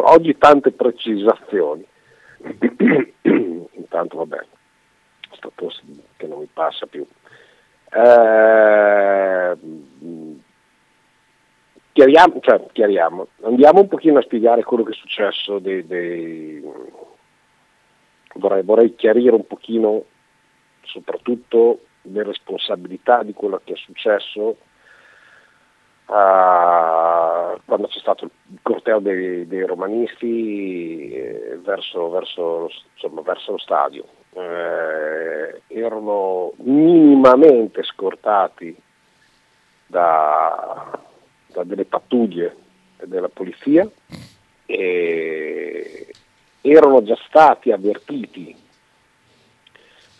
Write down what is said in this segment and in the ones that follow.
precisa- oggi tante precisazioni. Intanto vabbè, sto tosse che non mi passa più. Eh, chiariamo, cioè, chiariamo, andiamo un pochino a spiegare quello che è successo dei, dei... Vorrei, vorrei chiarire un pochino soprattutto le responsabilità di quello che è successo Uh, quando c'è stato il corteo dei, dei romanisti eh, verso, verso, insomma, verso, lo stadio. Eh, erano minimamente scortati da, da delle pattuglie della polizia e erano già stati avvertiti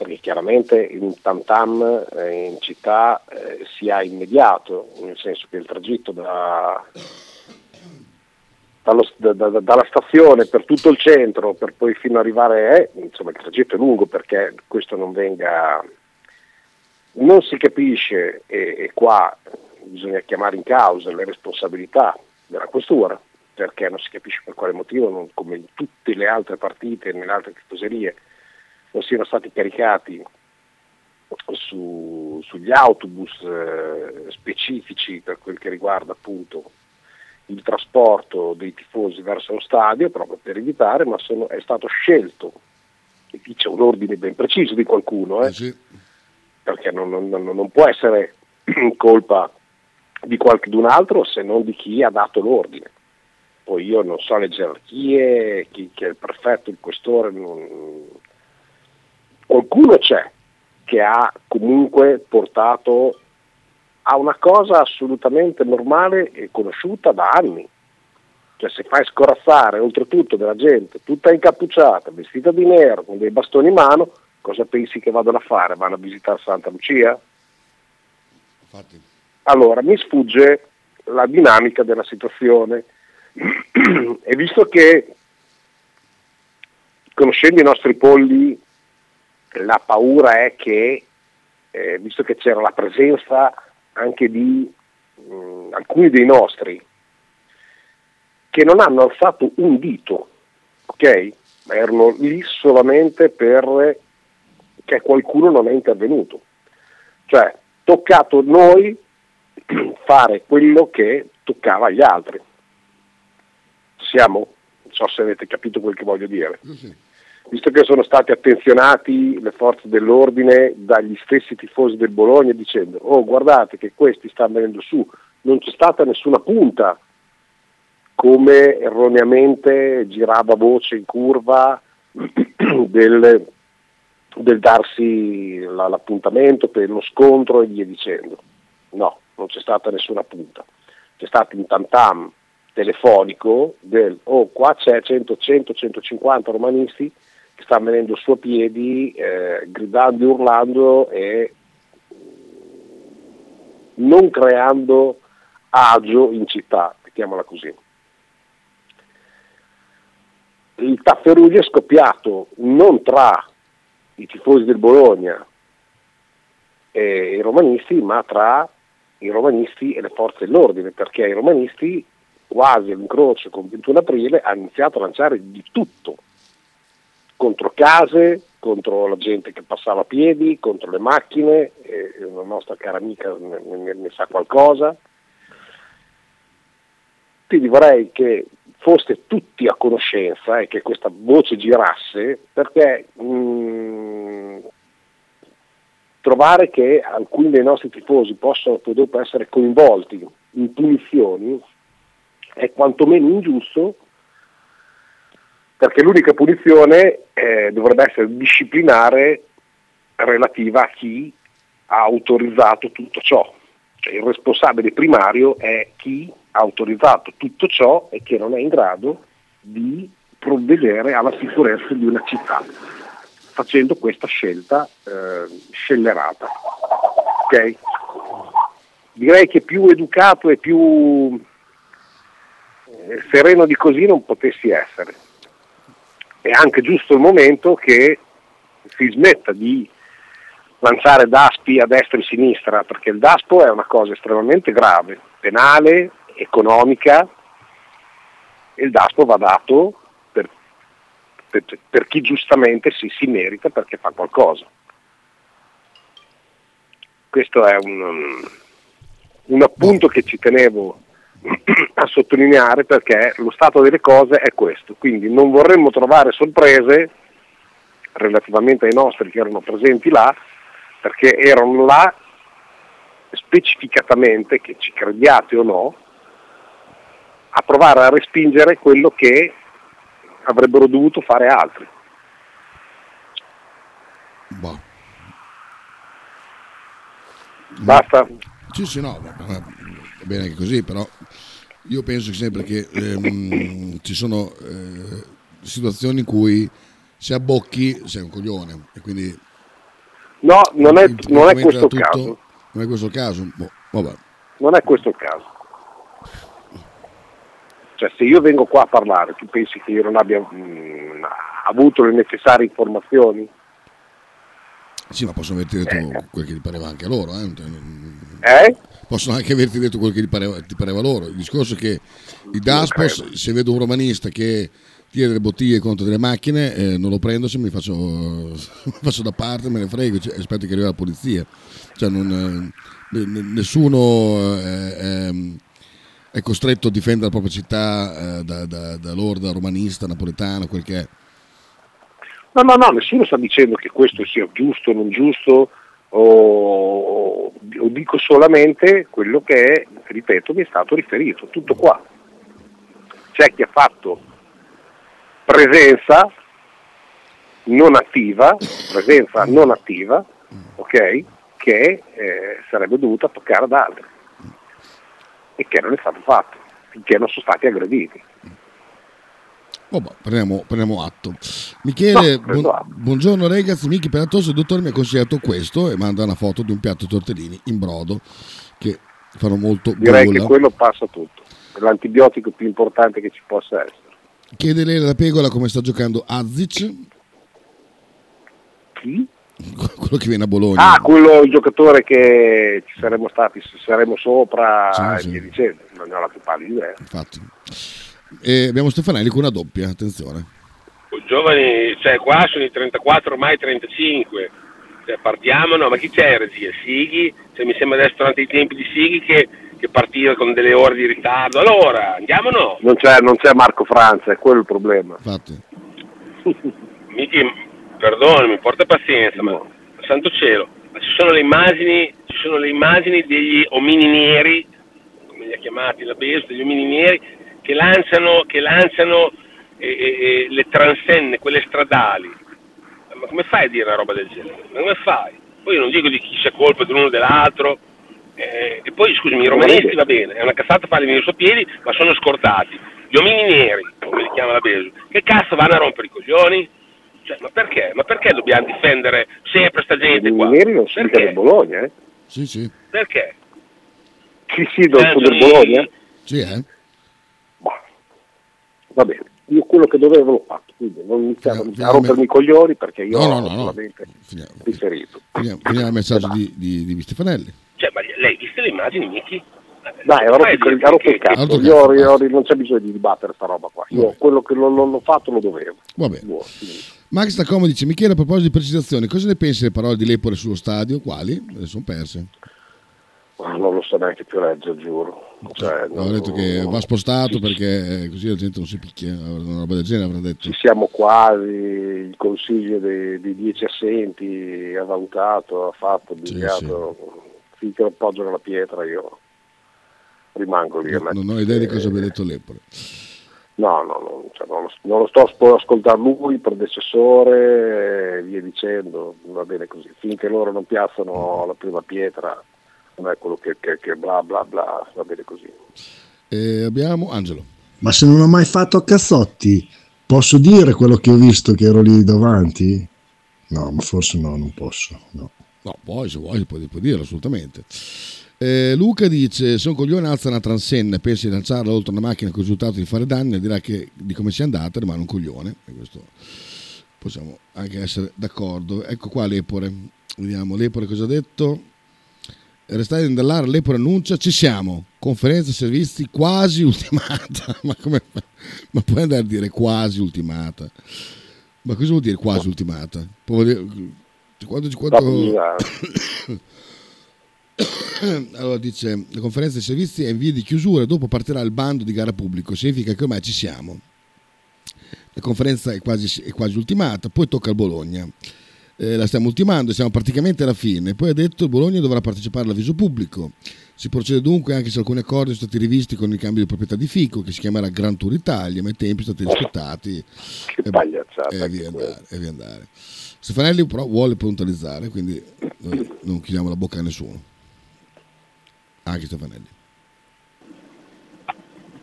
perché chiaramente in tam tam eh, in città eh, ha immediato, nel senso che il tragitto da, dallo, da, da, dalla stazione per tutto il centro, per poi fino ad arrivare, eh, insomma il tragitto è lungo perché questo non venga, non si capisce e, e qua bisogna chiamare in causa le responsabilità della questura, perché non si capisce per quale motivo, non, come in tutte le altre partite, nelle altre tifoserie, siano stati caricati su, sugli autobus eh, specifici per quel che riguarda appunto il trasporto dei tifosi verso lo stadio proprio per evitare, ma sono, è stato scelto, e qui c'è un ordine ben preciso di qualcuno, eh, Sì. perché non, non- non- non può essere colpa di qualcun altro se non di chi ha dato l'ordine. Poi io non so le gerarchie, chi, chi è il prefetto, il questore, non- qualcuno c'è che ha comunque portato a una cosa assolutamente normale e conosciuta da anni. Cioè se fai scorazzare oltretutto della gente tutta incappucciata, vestita di nero, con dei bastoni in mano, cosa pensi che vadano a fare? Vanno a visitare Santa Lucia? Infatti, Allora mi sfugge la dinamica della situazione e visto che conoscendo i nostri polli la paura è che, eh, visto che c'era la presenza anche di mh, alcuni dei nostri che non hanno alzato un dito, ok? Ma erano lì solamente per che qualcuno non è intervenuto. Cioè, toccato noi fare quello che toccava agli altri. Siamo? Non so se avete capito quel che voglio dire sì. Visto che sono stati attenzionati le forze dell'ordine dagli stessi tifosi del Bologna dicendo oh guardate che questi stanno venendo su, non c'è stata nessuna punta come erroneamente girava voce in curva del, del darsi la- l'appuntamento per lo scontro e via dicendo. No, non c'è stata nessuna punta. C'è stato un tam tam telefonico del oh qua c'è 100, 100, 150 romanisti stanno venendo su a piedi, eh, gridando e urlando e non creando agio in città, mettiamola così. Il tafferuglio è scoppiato non tra i tifosi del Bologna e i romanisti, ma tra i romanisti e le forze dell'ordine, perché i romanisti quasi all'incrocio con il 21 aprile hanno iniziato a lanciare di tutto contro case, contro la gente che passava a piedi, contro le macchine, una nostra cara amica ne, ne- ne sa qualcosa. Quindi vorrei che foste tutti a conoscenza e che questa voce girasse perché mh, trovare che alcuni dei nostri tifosi possono poi dopo essere coinvolti in punizioni è quantomeno ingiusto perché l'unica punizione eh, dovrebbe essere disciplinare relativa a chi ha autorizzato tutto ciò. Cioè, il responsabile primario è chi ha autorizzato tutto ciò e che non è in grado di provvedere alla sicurezza di una città, facendo questa scelta eh, scellerata. Ok? Direi che più educato e più eh, sereno di così non potessi essere. È anche giusto il momento che si smetta di lanciare daspi a destra e a sinistra, perché il daspo è una cosa estremamente grave, penale, economica, e il daspo va dato per, per, per chi giustamente si, si, merita perché fa qualcosa. Questo è un, un appunto che ci tenevo a sottolineare perché lo stato delle cose è questo, quindi non vorremmo trovare sorprese relativamente ai nostri che erano presenti là, perché erano là specificatamente, che ci crediate o no, a provare a respingere quello che avrebbero dovuto fare altri. Boh. Basta? Sì, sì, no, va bene anche così, però io penso sempre che ehm, ci sono eh, situazioni in cui se abbocchi sei un coglione e quindi no non è, non è questo il caso non è questo il caso boh, vabbè. non è questo il caso cioè se io vengo qua a parlare tu pensi che io non abbia mh, avuto le necessarie informazioni sì ma possono detto eh. quel che gli pareva anche a loro eh? eh? Possono anche averti detto quel che pareva, ti pareva loro il discorso è che i Daspos se vedo un romanista che tira delle bottiglie contro delle macchine, eh, non lo prendo se mi faccio, faccio da parte, me ne frego, cioè, aspetto che arrivi la polizia. Cioè, non, eh, nessuno eh, ehm, è costretto a difendere la propria città eh, da, da, da lorda romanista, napoletana, quel che è. No, no, no, nessuno sta dicendo che questo sia giusto o non giusto, o, o dico solamente quello che, ripeto, mi è stato riferito, tutto qua. C'è chi ha fatto presenza non attiva, presenza non attiva, ok, che eh, sarebbe dovuta toccare ad altri e che non è stato fatto, finché non sono stati aggrediti. Oh, bah, prendiamo, prendiamo, atto. Michele, no, buon, atto. buongiorno ragazzi, Michi Peratoso, il dottore mi ha consigliato questo e manda una foto di un piatto di tortellini in brodo che fanno molto Direi gola. che quello passa tutto, è l'antibiotico più importante che ci possa essere. Chiede lei alla Pegola come sta giocando Azic. Chi? Quello che viene a Bologna. Ah, quello il giocatore che ci saremmo stati, saremo sopra sì, e sì. via dicendo. Non ne ho la più pallida idea. Infatti. E abbiamo Stefanelli con una doppia, attenzione. Giovani, cioè qua sono i 34, ormai 35. Cioè, partiamo, no, ma chi c'è in regia? Sighi? Cioè, mi sembra adesso durante i tempi di Sighi che che partiva con delle ore di ritardo. Allora, andiamo no? Non c'è, non c'è Marco Franza, è quello il problema. Infatti. Michi, perdonami, porta pazienza, no. ma santo cielo, ma ci sono le immagini, ci sono le immagini degli omini neri, come li ha chiamati la Beso, degli omini neri, che lanciano, che lanciano eh, eh, le transenne, quelle stradali. Ma come fai a dire una roba del genere? Ma come fai? Poi io non dico di chi sia colpa dell'uno o dell'altro, eh, e poi scusami, i romanisti va bene, è una cazzata farli venire sui piedi, ma sono scortati. Gli omini neri, come li chiama la Besu, che cazzo vanno a rompere i coglioni? Cioè, ma perché? Ma perché dobbiamo difendere sempre sta gente qua? Gli neri non sono del Bologna, eh? Sì, sì. Perché? Sì, sono del Bologna? Sì, eh? Va bene io quello che dovevo l'ho fatto, quindi non iniziamo a rompermi i coglioni perché io no, ho no, solamente finiamo, riferito. Finiamo, finiamo il messaggio di, di, di Stefanelli. Cioè, ma lei viste le immagini, Miki? Dai, ho rotto, il, cazzo, io, io, non c'è bisogno di dibattere sta roba qua, io quello che non, non l'ho fatto lo dovevo. Va bene. Buono, Max da Como dice, Michele a proposito di precisazioni, cosa ne pensi delle parole di Lepore sullo stadio? Quali? Le sono perse. Non lo so neanche più leggere, giuro. Cioè, no, ho detto che va spostato sì, perché così la gente non si picchia, una roba del genere avrà detto. Ci siamo quasi, il consiglio dei, dei dieci assenti ha valutato, ha fatto, ha sì, finché non appoggiano la pietra io rimango lì. No, non ho idea di cosa abbia detto l'Empoli. No, no, no cioè non, lo, non, lo, sto ascoltando lui, il predecessore e via dicendo, va bene così. Finché loro non piazzano la prima pietra, non è quello che, che, che bla bla bla, va bene così. E abbiamo Angelo. Ma se non ho mai fatto cazzotti, posso dire quello che ho visto che ero lì davanti? No, ma forse no, non posso. No, no poi se vuoi puoi, puoi dirlo assolutamente. Eh, Luca dice: Se un coglione alza una transenna e pensa di lanciarla oltre una macchina con il risultato di fare danni, dirà che di come sia andata rimane un coglione. E questo possiamo anche essere d'accordo. Ecco qua l'Epore. Vediamo l'Epore cosa ha detto. Restate in dall'ara, l'Epore annuncia, ci siamo. Conferenza servizi quasi ultimata. ma, come, ma puoi andare a dire quasi ultimata? Ma cosa vuol dire quasi ultimata? Può dire, quando, quando... allora dice la conferenza dei servizi è in via di chiusura dopo partirà il bando di gara pubblico significa che ormai ci siamo la conferenza è quasi, è quasi ultimata poi tocca al Bologna eh, la stiamo ultimando siamo praticamente alla fine. Poi ha detto che Bologna dovrà partecipare all'avviso pubblico. Si procede dunque anche se alcuni accordi sono stati rivisti con il cambio di proprietà di Fico che si chiamerà Gran Tour Italia ma i tempi sono stati rispettati. che e, pagliazzata e via andare, e via andare. Stefanelli però vuole puntualizzare quindi noi non chiudiamo la bocca a nessuno. Anche Stefanelli.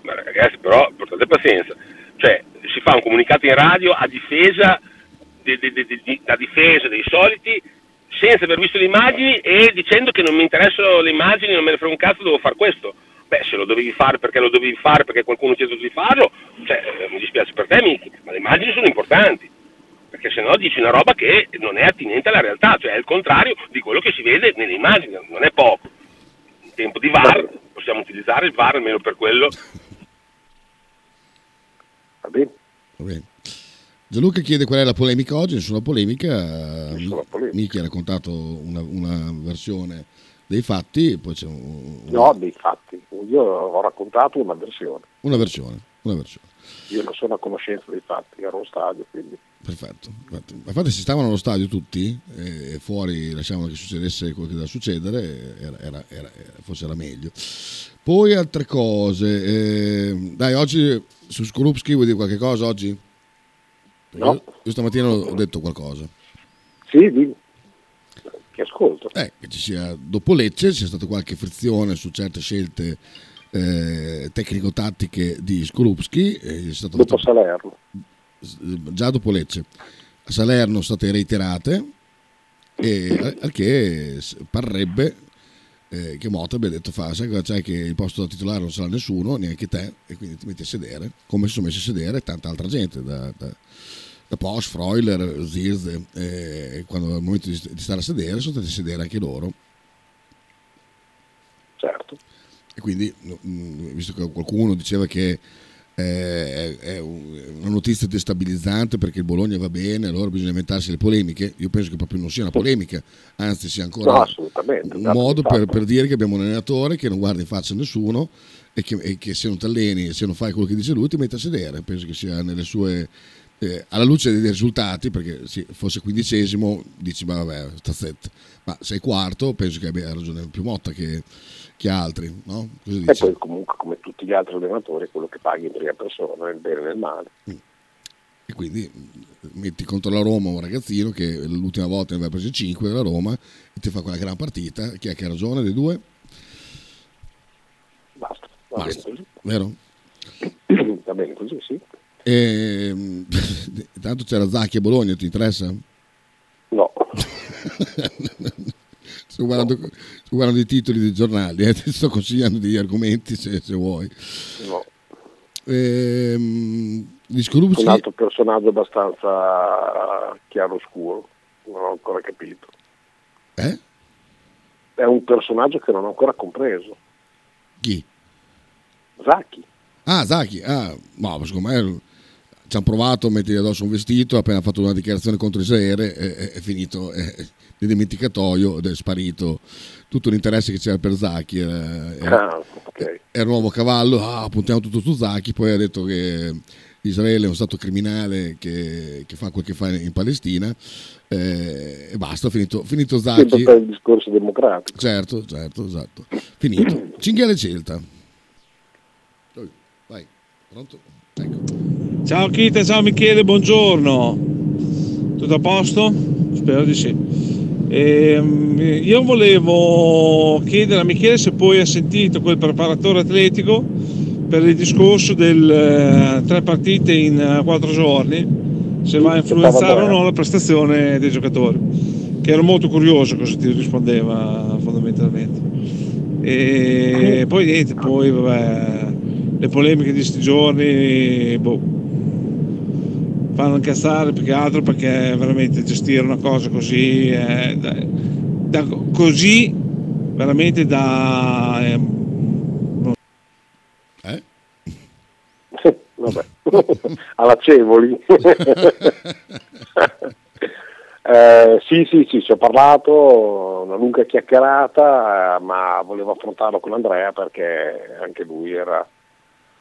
Ma ragazzi, però portate pazienza. Cioè, si fa un comunicato in radio a difesa, di, di, di, a difesa dei soliti senza aver visto le immagini e dicendo che non mi interessano le immagini, non me ne frega un cazzo, devo fare questo. Beh, se lo dovevi fare perché lo dovevi fare, perché qualcuno ti ha detto di farlo, cioè, eh, mi dispiace per te, Miki, ma le immagini sono importanti. Perché se no dici una roba che non è attinente alla realtà, cioè è il contrario di quello che si vede nelle immagini, non è poco tempo di VAR, possiamo utilizzare il VAR almeno per quello. Va bene. Va bene. Gianluca chiede qual è la polemica oggi, nessuna polemica, nessuna polemica. Miki ha raccontato una, una, versione dei fatti, poi c'è un, un... No, dei fatti, io ho raccontato una versione. Una versione, una versione. Io non sono a conoscenza dei fatti, ero allo stadio, quindi... Perfetto. Infatti se stavano allo stadio tutti e fuori lasciavano che succedesse quello che doveva succedere, era, era, era, forse era meglio. Poi altre cose. Eh, dai, oggi su Skorupski vuoi dire qualche cosa oggi? No. Io, io, stamattina ho detto qualcosa. Sì, di... che ascolto. Eh, che ci sia, dopo Lecce c'è stata qualche frizione su certe scelte eh, tecnico-tattiche di Skorupski. dopo dato... Salerno già dopo Lecce. A Salerno sono state reiterate e al che parrebbe eh, che Motta abbia detto fa, sai cosa c'è che il posto da titolare non sarà nessuno, neanche te, e quindi ti metti a sedere, come si sono messi a sedere tanta altra gente, da, da, da Posch, Freuler, Zirze, eh, quando è il momento di, di, stare a sedere sono stati a sedere anche loro. Certo. E quindi, visto che qualcuno diceva che eh, è una notizia destabilizzante perché il Bologna va bene, allora bisogna inventarsi le polemiche. Io penso che proprio non sia una polemica, anzi sia ancora no, un modo per, per, dire che abbiamo un allenatore che non guarda in faccia a nessuno e che, e che se non ti alleni, se non fai quello che dice lui, ti metti a sedere. Penso che sia nelle sue eh, alla luce dei risultati, perché se fosse quindicesimo dici ma vabbè, sta zitto, ma sei quarto, penso che abbia ragione più Motta che, che altri, no? e poi comunque come tutti gli altri allenatori quello che paghi in prima persona, nel bene e nel male. Mm. E quindi mm, metti contro la Roma un ragazzino che l'ultima volta ne aveva preso 5 della Roma e ti fa quella gran partita, chi è che ha ragione dei due? Basta, va Basta. bene così. Vero? va bene così, sì. E, tanto c'era Zacchi a Bologna, ti interessa? No. sto, guardando, sto guardando i titoli dei giornali, eh, ti sto consigliando degli argomenti se, se vuoi. No. Ehm, Scorupsi... Un altro personaggio abbastanza chiaro-scuro, non ho ancora capito. Eh? È un personaggio che non ho ancora compreso. Chi? Zacchi. Ah, Zacchi, ah, no, secondo me ci hanno provato a mettere addosso un vestito, appena fatto una dichiarazione contro Israele è, è finito è, nel dimenticatoio ed è sparito tutto l'interesse che c'era per Zacchi. Era, ah, okay. era un nuovo cavallo, ah, puntiamo tutto su Zacchi, poi ha detto che Israele è uno stato criminale che, che fa quel che fa in Palestina eh, e basta, finito, finito Zacchi. Per il discorso democratico. Certo, certo, esatto. Finito. Cinghiale Celta. Vai, pronto? Ecco. Ciao Kita, ciao Michele, buongiorno. Tutto a posto? Spero di sì. E, ehm, io volevo chiedere a Michele se poi ha sentito quel preparatore atletico per il discorso del eh, tre partite in eh, quattro giorni, se va a influenzare o no la prestazione dei giocatori. Che ero molto curioso cosa ti rispondeva fondamentalmente. E poi niente, poi vabbè, le polemiche di questi giorni boh, fanno incazzare più che altro perché veramente gestire una cosa così, è da, da- così veramente da... ehm, Eh? Vabbè, all'acevoli. Eh, sì, sì, sì, ci ho parlato, una lunga chiacchierata, eh, ma volevo affrontarlo con Andrea perché anche lui era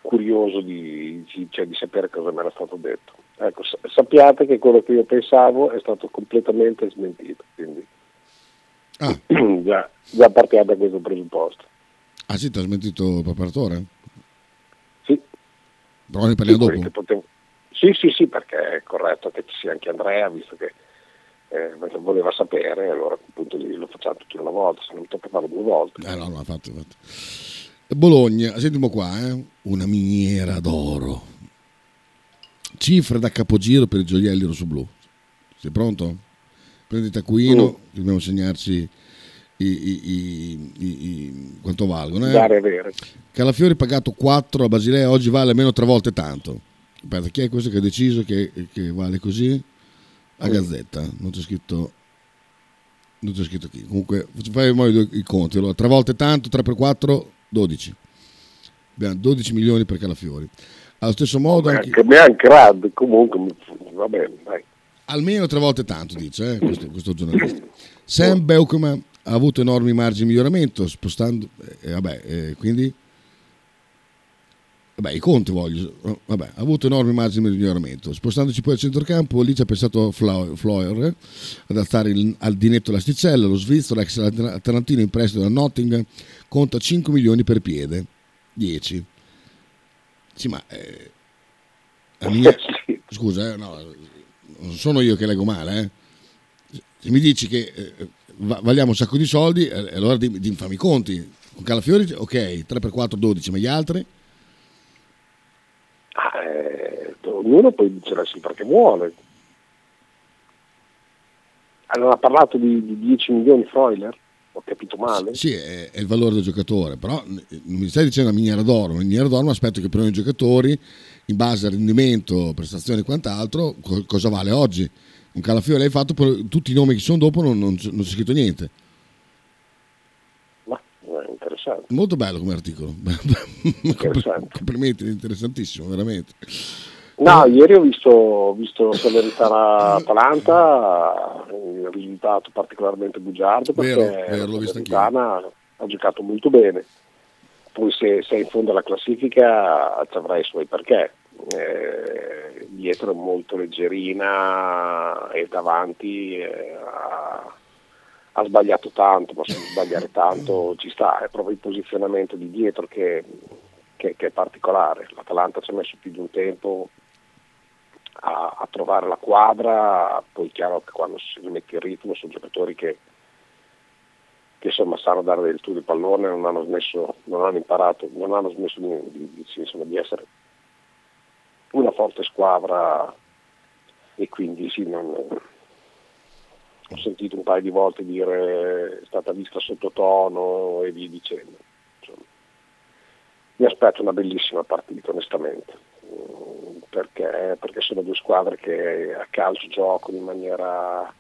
curioso di- cioè, di sapere cosa mi era stato detto. Ecco, sa- sappiate che quello che io pensavo è stato completamente smentito, quindi Ah, già, già partiamo da questo presupposto. ah sì, ti ha smentito il preparatore? Sì. Però ne parliamo Quelli dopo. potevo- Sì, sì, sì, perché è corretto che ci sia anche Andrea, visto che eh, voleva sapere, allora a quel punto lì lo facciamo tutti una volta, se non tocca farlo due volte. Eh no, no, fatto, fatto. Bologna, sentiamo qua, eh? una miniera d'oro. Cifre da capogiro per i gioielli rossoblu. Sei pronto? Prendi il taccuino, dobbiamo segnarci i, i- i- quanto valgono. Eh? Dare avere. Calafiori pagato 4 a Basilea, oggi vale almeno tre volte tanto. Aspetta, chi è questo che ha deciso che, che vale così? La Gazzetta, non c'è scritto non c'è scritto chi. Comunque, fai i conti. Allora, tre volte tanto, 3 per 4, 12. Abbiamo 12 milioni per Calafiori. Allo stesso modo, anche, Anche me anche Rad, comunque va bene, dai. almeno tre volte tanto, dice eh, questo, questo giornalista. Sam Beukman ha avuto enormi margini di miglioramento, spostando... eh, vabbè, eh, quindi... Vabbè, i conti voglio. oh, Vabbè, ha avuto enormi margini di miglioramento. Spostandoci poi al centrocampo, lì ci ha pensato Flo- Floyer ad alzare il- al dinetto l'asticella. Lo svizzero, ex atalantino in prestito da Nottingham, conta 5 milioni per piede. 10. Sì, ma... eh, mia- Scusa, eh, no, non sono io che leggo male. eh. Se mi dici che eh, va- valiamo un sacco di soldi, eh, allora di, di infami i conti. Con Calafiori, ok, 3 per 4, 12, ma gli altri? Ah, eh, ognuno poi dice la cifra che vuole. Allora ha parlato di, di 10 milioni Freuler? Ho capito male? Sì, è, è il valore del giocatore, però non mi stai dicendo una miniera d'oro, una miniera d'oro mi aspetto che per i giocatori, in base al rendimento, prestazioni e quant'altro, co- cosa vale oggi? Un Calafiori l'hai fatto, poi tutti i nomi che sono dopo non, non non c'è scritto niente. Ma è interessante. Molto bello come articolo. Complimenti, interessantissimo, veramente. No, ieri ho visto, visto Salernitana-Atalanta, un risultato particolarmente bugiardo perché Vero, vero. Salernitana ha giocato molto bene. Poi se, se è in fondo alla classifica ci avrà i suoi perché. Eh, dietro è molto leggerina e davanti eh, ha, ha sbagliato tanto, ma se sbagliare tanto ci sta, è proprio il posizionamento di dietro che, che- che è particolare. L'Atalanta ci ha messo più di un tempo a, a trovare la quadra, poi è chiaro che quando si rimette il ritmo sono giocatori che, che insomma sanno dare del tuo di pallone, non hanno smesso, non hanno imparato, non hanno smesso di, di- di- insomma, di essere una forte squadra e quindi sì, non- ho sentito un paio di volte dire è stata vista sottotono e via dicendo. Insomma, mi aspetto una bellissima partita onestamente, perché, perché sono due squadre che a calcio giocano in maniera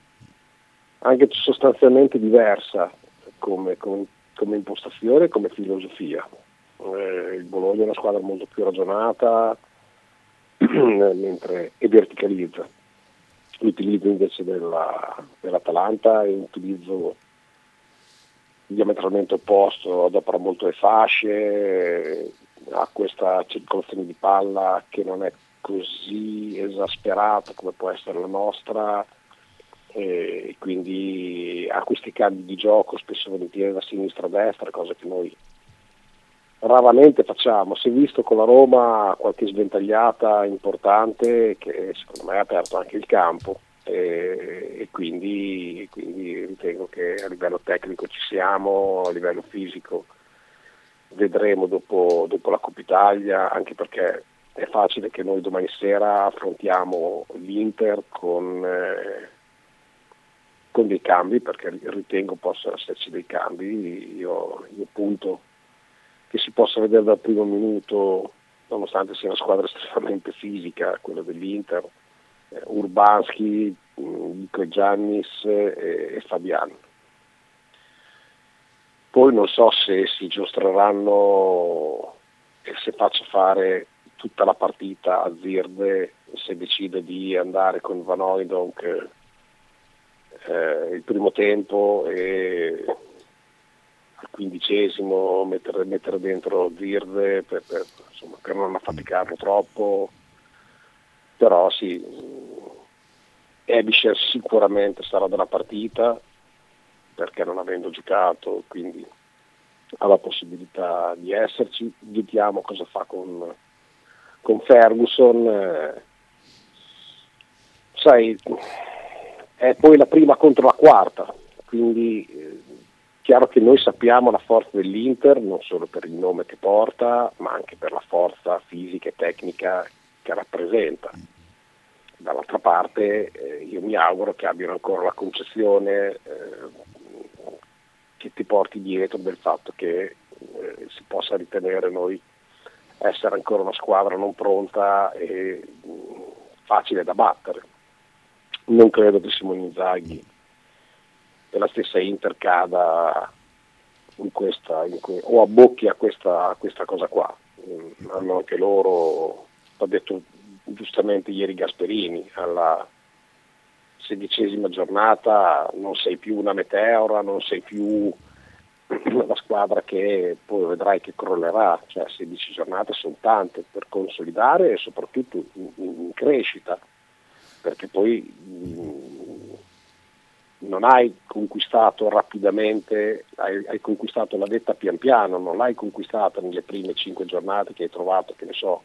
anche sostanzialmente diversa come, come- come impostazione e come filosofia. Eh, il Bologna è una squadra molto più ragionata mentre, e verticalizza. L'utilizzo invece della- dell'Atalanta è un utilizzo diametralmente opposto, adopera molto le fasce, ha questa circolazione di palla che non è così esasperata come può essere la nostra e quindi ha questi cambi di gioco spesso volentieri da sinistra a destra, cosa che noi raramente facciamo. Si è visto con la Roma qualche sventagliata importante che secondo me ha aperto anche il campo e, e quindi, quindi ritengo che a livello tecnico ci siamo, a livello fisico vedremo dopo, dopo la Coppa Italia, anche perché è facile che noi domani sera affrontiamo l'Inter con, eh, con dei cambi, perché ritengo possano esserci dei cambi. Io, io punto che si possa vedere dal primo minuto, nonostante sia una squadra estremamente fisica, quella dell'Inter, eh, Urbanski, Nico e Giannis e, e Fabian. Poi non so se si giostreranno e se faccio fare tutta la partita a Zirde se decide di andare con Van Oydonk eh, il primo tempo e al quindicesimo mettere, mettere dentro Zirde per, per, insomma, per non affaticarlo troppo. Però sì Ebisher sicuramente sarà della partita perché non avendo giocato quindi ha la possibilità di esserci. Vediamo cosa fa con, con Ferguson eh, sai è poi la prima contro la quarta quindi eh, chiaro che noi sappiamo la forza dell'Inter non solo per il nome che porta ma anche per la forza fisica e tecnica che rappresenta. Dall'altra parte eh, io mi auguro che abbiano ancora la concezione eh, che ti porti dietro del fatto che eh, si possa ritenere noi essere ancora una squadra non pronta e mh, facile da battere. Non credo che Simone Inzaghi e la stessa Inter cada in questa, in que- o abbocchi a questa, a questa cosa qua. Mm, hanno anche loro, ha detto giustamente ieri Gasperini, alla sedicesima giornata non sei più una meteora, non sei più la squadra che poi vedrai che crollerà, cioè 16 giornate sono tante per consolidare e soprattutto in, in crescita, perché poi mh, non hai conquistato rapidamente, hai, hai, conquistato la vetta pian piano, non l'hai conquistata nelle prime 5 giornate che hai trovato, che ne so,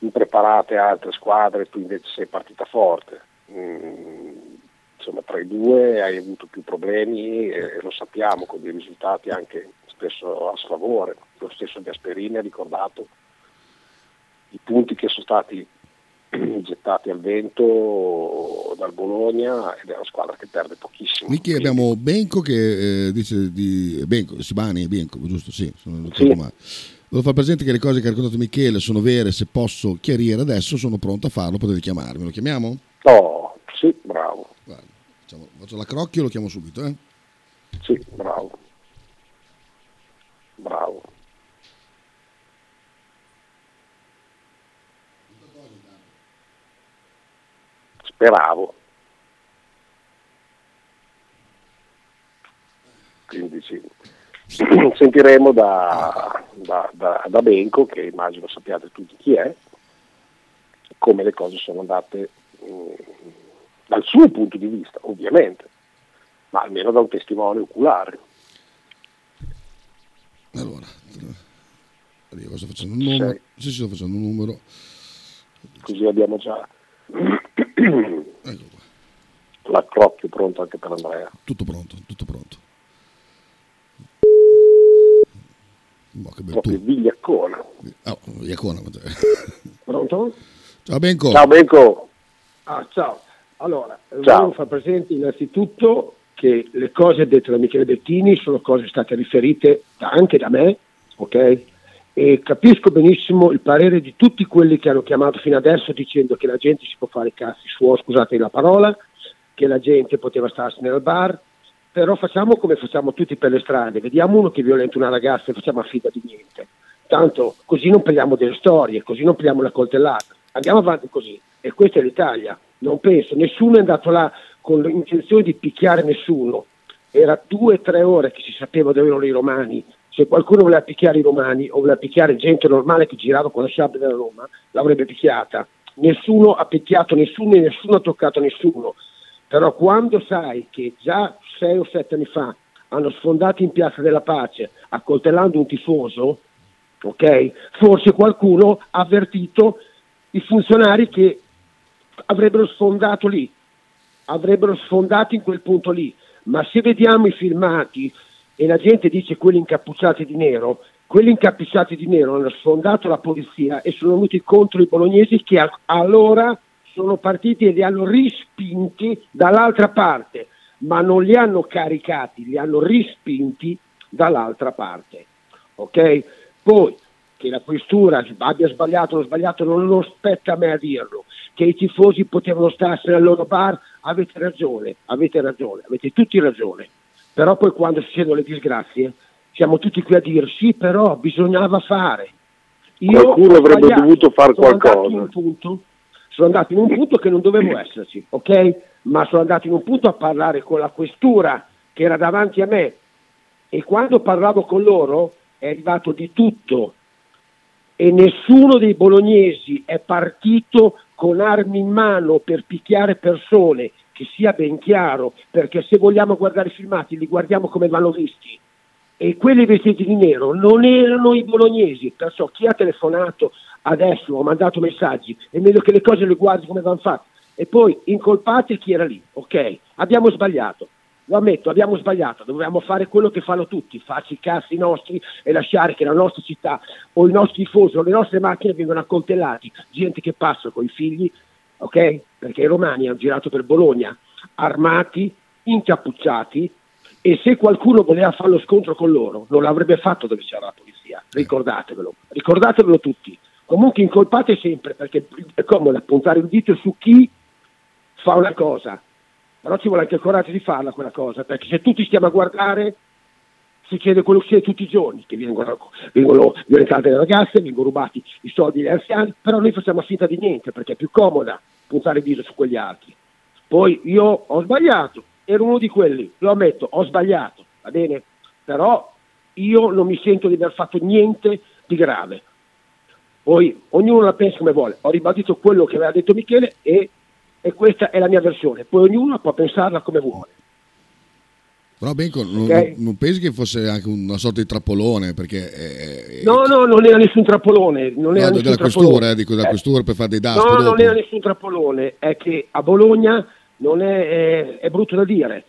impreparate altre squadre, tu invece sei partita forte. Mm, insomma, tra i due hai avuto più problemi e, lo sappiamo, con dei risultati anche spesso a sfavore. Lo stesso Gasperini ha ricordato i punti che sono stati gettati al vento dal Bologna ed è una squadra che perde pochissimo. Michi Quindi, abbiamo Benco che eh, dice di Benco, Sibani e Benco, giusto? Sì, sono Sì. male. Volevo far presente che le cose che ha raccontato Michele sono vere, se posso chiarire adesso sono pronto a farlo, potete chiamarmi, lo chiamiamo? Oh, sì, bravo, Guarda, facciamo- faccio la crocchio e lo chiamo subito, eh? sì, bravo. Bravo. Speravo. Quindi sì. Sentiremo da, da, da, da Benco, che immagino sappiate tutti chi è, come le cose sono andate mm, dal suo punto di vista, ovviamente, ma almeno da un testimone oculare. Allora, arrivo, sto facendo un numero. Sì, sì, sto facendo un numero. Così abbiamo già Ecco l'accrocchio pronto anche per Andrea. tutto pronto, tutto pronto. Boh, che bel Proprio vigliaccona. Oh, Iacona. Pronto? Ciao Benco. Ciao Benco, Ah, ciao. Allora, Ciao. volevo far presente innanzitutto che le cose dette da Michele Bettini sono cose state riferite da- anche da me, ok? E capisco benissimo il parere di tutti quelli che hanno chiamato fino adesso dicendo che la gente si può fare i cazzi suoi, scusate la parola, che la gente poteva starsene al bar, però facciamo come facciamo tutti per le strade, vediamo uno che violenta una ragazza e facciamo affida di niente. Tanto così non parliamo delle storie, così non parliamo la coltellata. Andiamo avanti così. E questa è l'Italia. Non penso, nessuno è andato là con l'intenzione di picchiare nessuno. Era due o tre ore che si sapeva dove erano i romani. Se qualcuno voleva picchiare i romani o voleva picchiare gente normale che girava con la sabbia della Roma, l'avrebbe picchiata. Nessuno ha picchiato nessuno e nessuno ha toccato nessuno. Però quando sai che già sei o sette anni fa hanno sfondato in Piazza della Pace accoltellando un tifoso, ok? Forse qualcuno ha avvertito i funzionari che avrebbero sfondato lì, avrebbero sfondato in quel punto lì. Ma se vediamo i filmati e la gente dice quelli incappucciati di nero, quelli incappucciati di nero hanno sfondato la polizia e sono venuti contro i bolognesi che a- allora sono partiti e li hanno rispinti dall'altra parte, ma non li hanno caricati, li hanno rispinti dall'altra parte. Ok? Poi che la questura abbia sbagliato o sbagliato non lo spetta a me a dirlo, che i tifosi potevano starsene al loro bar, avete ragione, avete ragione, avete tutti ragione. Però poi quando succedono le disgrazie siamo tutti qui a dire sì, però bisognava fare. Qualcuno ho avrebbe dovuto fare sono andato qualcosa. punto- sono andato in un punto che non dovevo esserci, ok? Ma sono andato in un punto a parlare con la questura che era davanti a me e quando parlavo con loro è arrivato di tutto e nessuno dei bolognesi è partito con armi in mano per picchiare persone, che sia ben chiaro, perché se vogliamo guardare i filmati li guardiamo come vanno visti. E quelli vestiti di nero non erano i bolognesi, perciò chi ha telefonato adesso, ha mandato messaggi, è meglio che le cose le guardi come vanno fatte. E poi incolpate chi era lì, ok? Abbiamo sbagliato, lo ammetto, abbiamo sbagliato, dovevamo fare quello che fanno tutti, farci i cazzi nostri e lasciare che la nostra città o i nostri tifosi o le nostre macchine vengano accoltellati, gente che passa con i figli, ok? Perché i romani hanno girato per Bologna armati, incappucciati e se qualcuno voleva fare lo scontro con loro non l'avrebbe fatto dove c'era la polizia, ricordatevelo, ricordatevelo tutti. Comunque incolpate sempre perché è comodo puntare il dito su chi fa una cosa, però ci vuole anche il coraggio di farla quella cosa, perché se tutti stiamo a guardare succede quello che succede tutti i giorni, che vengono, vengono violentate le ragazze, vengono rubati i soldi agli anziani, però noi facciamo finta di niente perché è più comoda puntare il dito su quegli altri. Poi io ho sbagliato, ero uno di quelli, lo ammetto, ho sbagliato, va bene? Però io non mi sento di aver fatto niente di grave. Poi ognuno la pensa come vuole, ho ribadito quello che aveva detto Michele e, e questa è la mia versione, poi ognuno può pensarla come vuole. Però Benco, non, Ok. non- non pensi che fosse anche una sorta di trappolone? Perché eh, No, no, non era nessun trappolone, non era no, nessun della trappolone. questura, eh, dico della Eh, questura per fare dei DASP No, dopo. non era nessun trappolone, è che a Bologna non è, è- è brutto da dire,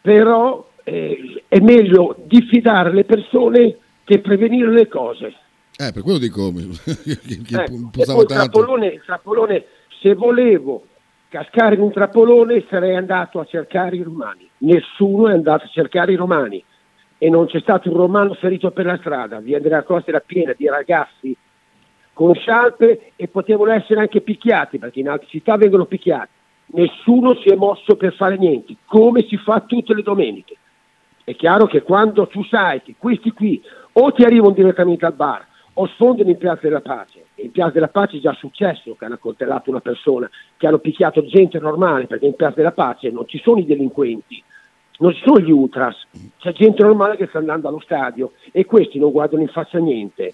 però eh, è meglio diffidare le persone che prevenire le cose. Eh, per quello dico che, che Ecco, il trappolone, il trappolone, se volevo cascare in un trappolone sarei andato a cercare i romani. Nessuno è andato a cercare i romani e non c'è stato un romano ferito per la strada. Via della Costa era piena di ragazzi con sciarpe e potevano essere anche picchiati perché in altre città vengono picchiati. Nessuno si è mosso per fare niente, come si fa tutte le domeniche. È chiaro che quando tu sai che questi qui o ti arrivano direttamente al bar o sfondano in Piazza della Pace, in Piazza della Pace è già successo che hanno accoltellato una persona, che hanno picchiato gente normale, perché in Piazza della Pace non ci sono i delinquenti, non ci sono gli ultras, c'è gente normale che sta andando allo stadio e questi non guardano in faccia niente,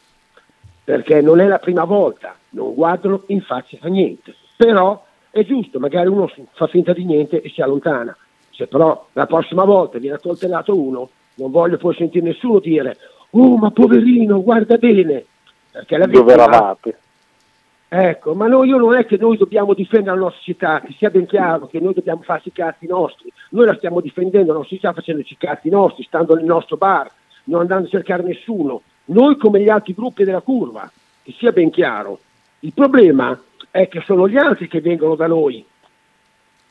perché non è la prima volta, non guardano in faccia a niente. Però è giusto, magari uno fa finta di niente e si allontana. Se però la prossima volta viene accoltellato uno, non voglio poi sentire nessuno dire oh ma poverino, guarda bene, perché la Dove vittima- eravate? Ecco, ma noi, io non è che noi dobbiamo difendere la nostra città, che sia ben chiaro che noi dobbiamo farci i cazzi nostri, noi la stiamo difendendo, non si sta facendoci i cazzi nostri, stando nel nostro bar, non andando a cercare nessuno, noi come gli altri gruppi della curva, che sia ben chiaro. Il problema è che sono gli altri che vengono da noi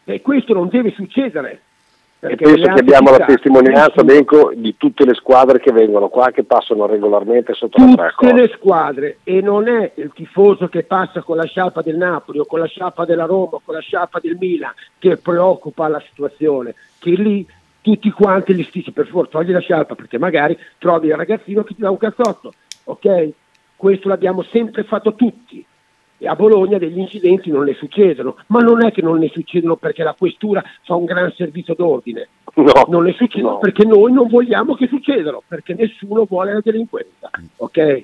e questo non deve succedere. E penso che abbiamo la testimonianza, Benco, di tutte le squadre che vengono qua, che passano regolarmente sotto la tutte le squadre e non è il tifoso che passa con la sciarpa del Napoli o con la sciarpa della Roma o con la sciarpa del Milan che preoccupa la situazione, che lì tutti quanti gli dici per favore togli la sciarpa perché magari trovi il ragazzino che ti dà un cazzotto, ok? Questo l'abbiamo sempre fatto tutti a Bologna degli incidenti non ne succedono, ma non è che non ne succedono perché la questura fa un gran servizio d'ordine, No, non ne succedono no. perché noi non vogliamo che succedano, perché nessuno vuole la delinquenza, ok?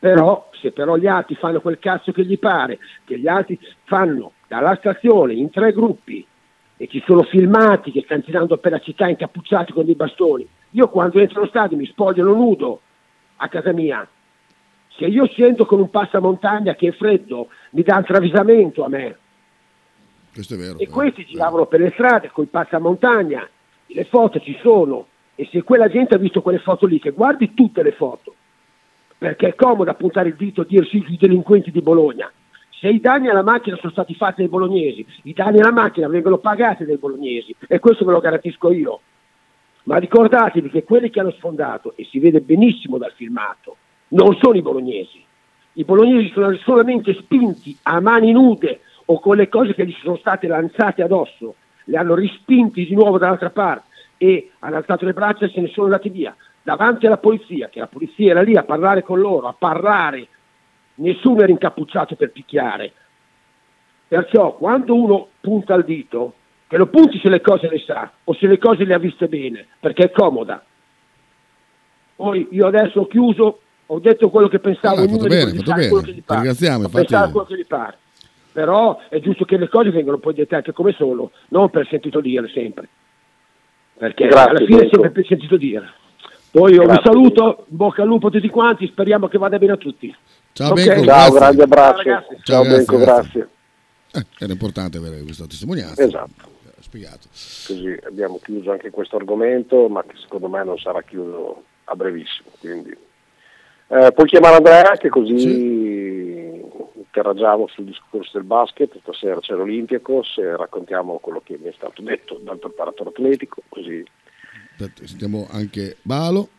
Però se però gli altri fanno quel cazzo che gli pare, che gli altri fanno dalla stazione in tre gruppi e ci sono filmati che stanno girando per la città incappucciati con dei bastoni, io quando entro allo stadio mi spogliano nudo a casa mia, se io scendo con un passamontagna che è freddo mi dà un travisamento a me, Questo è vero. e questi giravano per le strade con i passamontagna, le foto ci sono e se quella gente ha visto quelle foto lì, che guardi tutte le foto, perché è comodo puntare il dito e dire sì, i delinquenti di Bologna. Se i danni alla macchina sono stati fatti dai bolognesi, i danni alla macchina vengono pagati dai bolognesi e questo ve lo garantisco io. Ma ricordatevi che quelli che hanno sfondato, e si vede benissimo dal filmato, non sono i bolognesi. I bolognesi sono solamente spinti a mani nude o con le cose che gli sono state lanciate addosso, le hanno rispinti di nuovo dall'altra parte e hanno alzato le braccia e se ne sono andati via davanti alla polizia, che la polizia era lì a parlare con loro, a parlare, nessuno era incappucciato per picchiare. Perciò quando uno punta il dito, che lo punti se le cose le sa o se le cose le ha viste bene, perché è comoda. Poi io adesso ho chiuso, ho detto quello che pensavo, Ah, ognuno fatto di bene, sa bene. quello che gli pare. ringraziamo, infatti- quello che gli pare. Però è giusto che le cose vengano poi dette anche come sono, non per sentito dire sempre. Perché Grazie, alla fine è sempre per sentito dire. Poi io vi Grazie. saluto, in bocca al lupo a tutti quanti, speriamo che vada bene a tutti. Ciao Ok. Benco, Ciao, grazie. grande abbraccio. Ciao, ragazzi. Ciao, Benco, grazie. Eh, era importante avere questa testimonianza. Esatto. Ha spiegato. Così abbiamo chiuso anche questo argomento, ma che secondo me non sarà chiuso a brevissimo. Quindi. Eh, puoi chiamare Andrea che così interagiamo sul discorso del basket, stasera c'è l'Olimpico, se raccontiamo quello che mi è stato detto dal preparatore atletico, così Sentiamo anche Balo.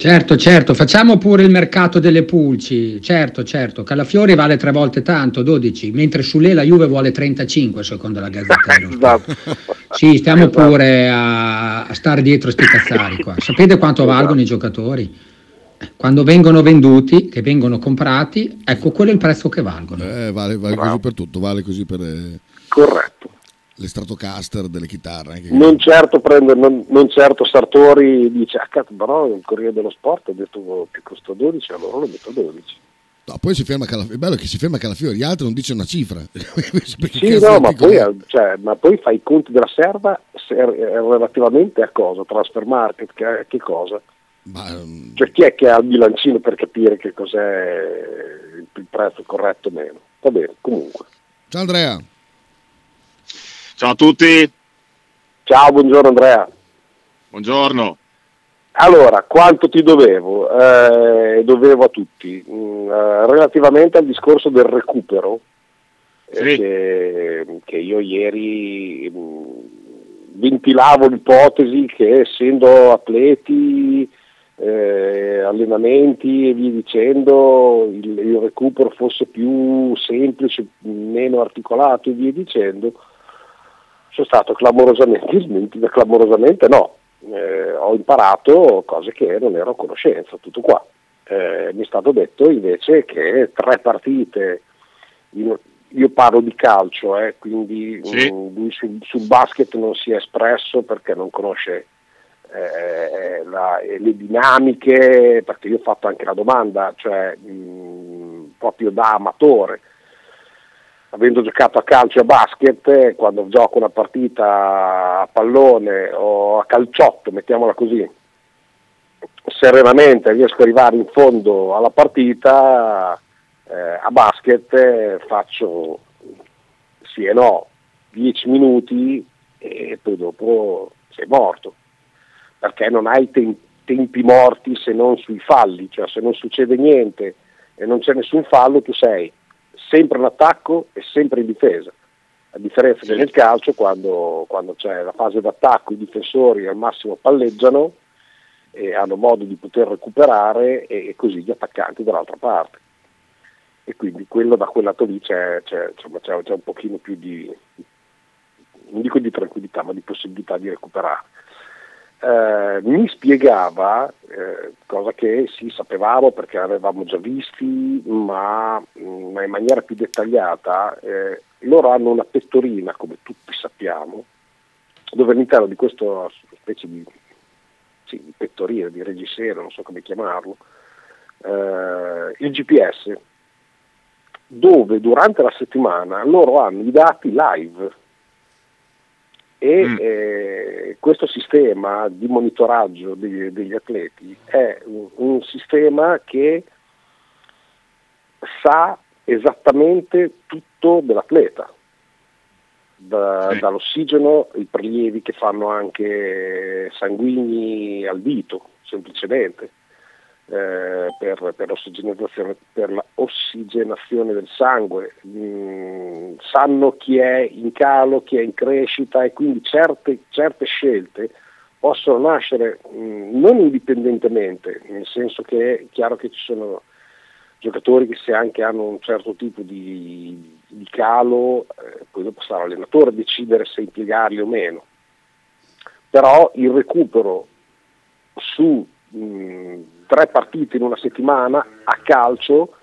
Certo, certo, facciamo pure il mercato delle pulci. Certo, certo, Calafiori vale tre volte tanto, 12, mentre Sule la Juve vuole 35 secondo la Gazzetta Sport. Sì, stiamo pure a, a stare dietro sti cazzari qua. Sapete quanto valgono i giocatori? Quando vengono venduti, che vengono comprati, ecco quello è il prezzo che valgono. Eh, vale, vale così per tutto, vale così per eh, corretto. Le Stratocaster delle chitarre. Anche Non certo, prende, non, non certo Sartori dice, ah cazzo, però il Corriere dello Sport ha detto che costa 12, allora lo metto a 12. No, poi si ferma Calafiori. È bello che si ferma Calafiori, gli altri non dicono una cifra. Sì, no, ma poi, eh, cioè, ma poi fai i conti della serva se- eh, relativamente a cosa? Transfer market, che, che cosa? mm, Cioè chi è che ha il bilancino per capire che cos'è il prezzo corretto o meno? Va bene, comunque. Ciao Andrea. Ciao a tutti. Ciao, buongiorno Andrea. Buongiorno. Allora, quanto ti dovevo? Eh, dovevo a tutti. Mm, eh, relativamente al discorso del recupero, eh, che, che io ieri mm, ventilavo l'ipotesi che essendo atleti, eh, allenamenti e via dicendo, il, il recupero fosse più semplice, meno articolato e via dicendo, sono stato clamorosamente smentito, clamorosamente no, Eh, ho imparato cose che non ero a conoscenza, tutto qua. Eh, mi è stato detto invece che tre partite, in- io parlo di calcio, eh, quindi Sì. mm, lui sul, sul basket non si è espresso perché non conosce eh, la- le dinamiche, perché io ho fatto anche la domanda, cioè mh, proprio da amatore avendo giocato a calcio e a basket, quando gioco una partita a pallone o a calciotto, mettiamola così, serenamente riesco ad arrivare in fondo alla partita, eh, a basket faccio sì e no, 10 minuti e poi dopo sei morto, perché non hai tem- tempi morti se non sui falli, cioè se non succede niente e non c'è nessun fallo tu sei sempre in attacco e sempre in difesa. A differenza che nel calcio, quando, quando c'è la fase d'attacco, i difensori al massimo palleggiano e hanno modo di poter recuperare e, e così gli attaccanti dall'altra parte. E quindi quello da quel lato lì c'è, c'è, insomma, c'è- c'è un pochino più di, non dico di tranquillità, ma di possibilità di recuperare. Eh, mi spiegava, eh, cosa che sì sapevamo perché l'avevamo già visti, ma, mm, ma in maniera più dettagliata, eh, loro hanno una pettorina, come tutti sappiamo, dove all'interno di questa specie di, sì, di pettorina, di reggiseno, non so come chiamarlo, eh, il GPS, dove durante la settimana loro hanno i dati live e eh, questo sistema di monitoraggio degli, degli atleti è un, un sistema che sa esattamente tutto dell'atleta. da- dall'ossigeno, i prelievi che fanno anche sanguigni al dito, semplicemente, eh, per, per l'ossigenazione, per la ossigenazione del sangue. Mm, sanno chi è in calo, chi è in crescita e quindi certe, certe scelte possono nascere mm, non indipendentemente, nel senso che è chiaro che ci sono giocatori che se anche hanno un certo tipo di, di calo, eh, poi dopo sarà l'allenatore a decidere se impiegarli o meno. Però il recupero su mh, tre partite in una settimana a calcio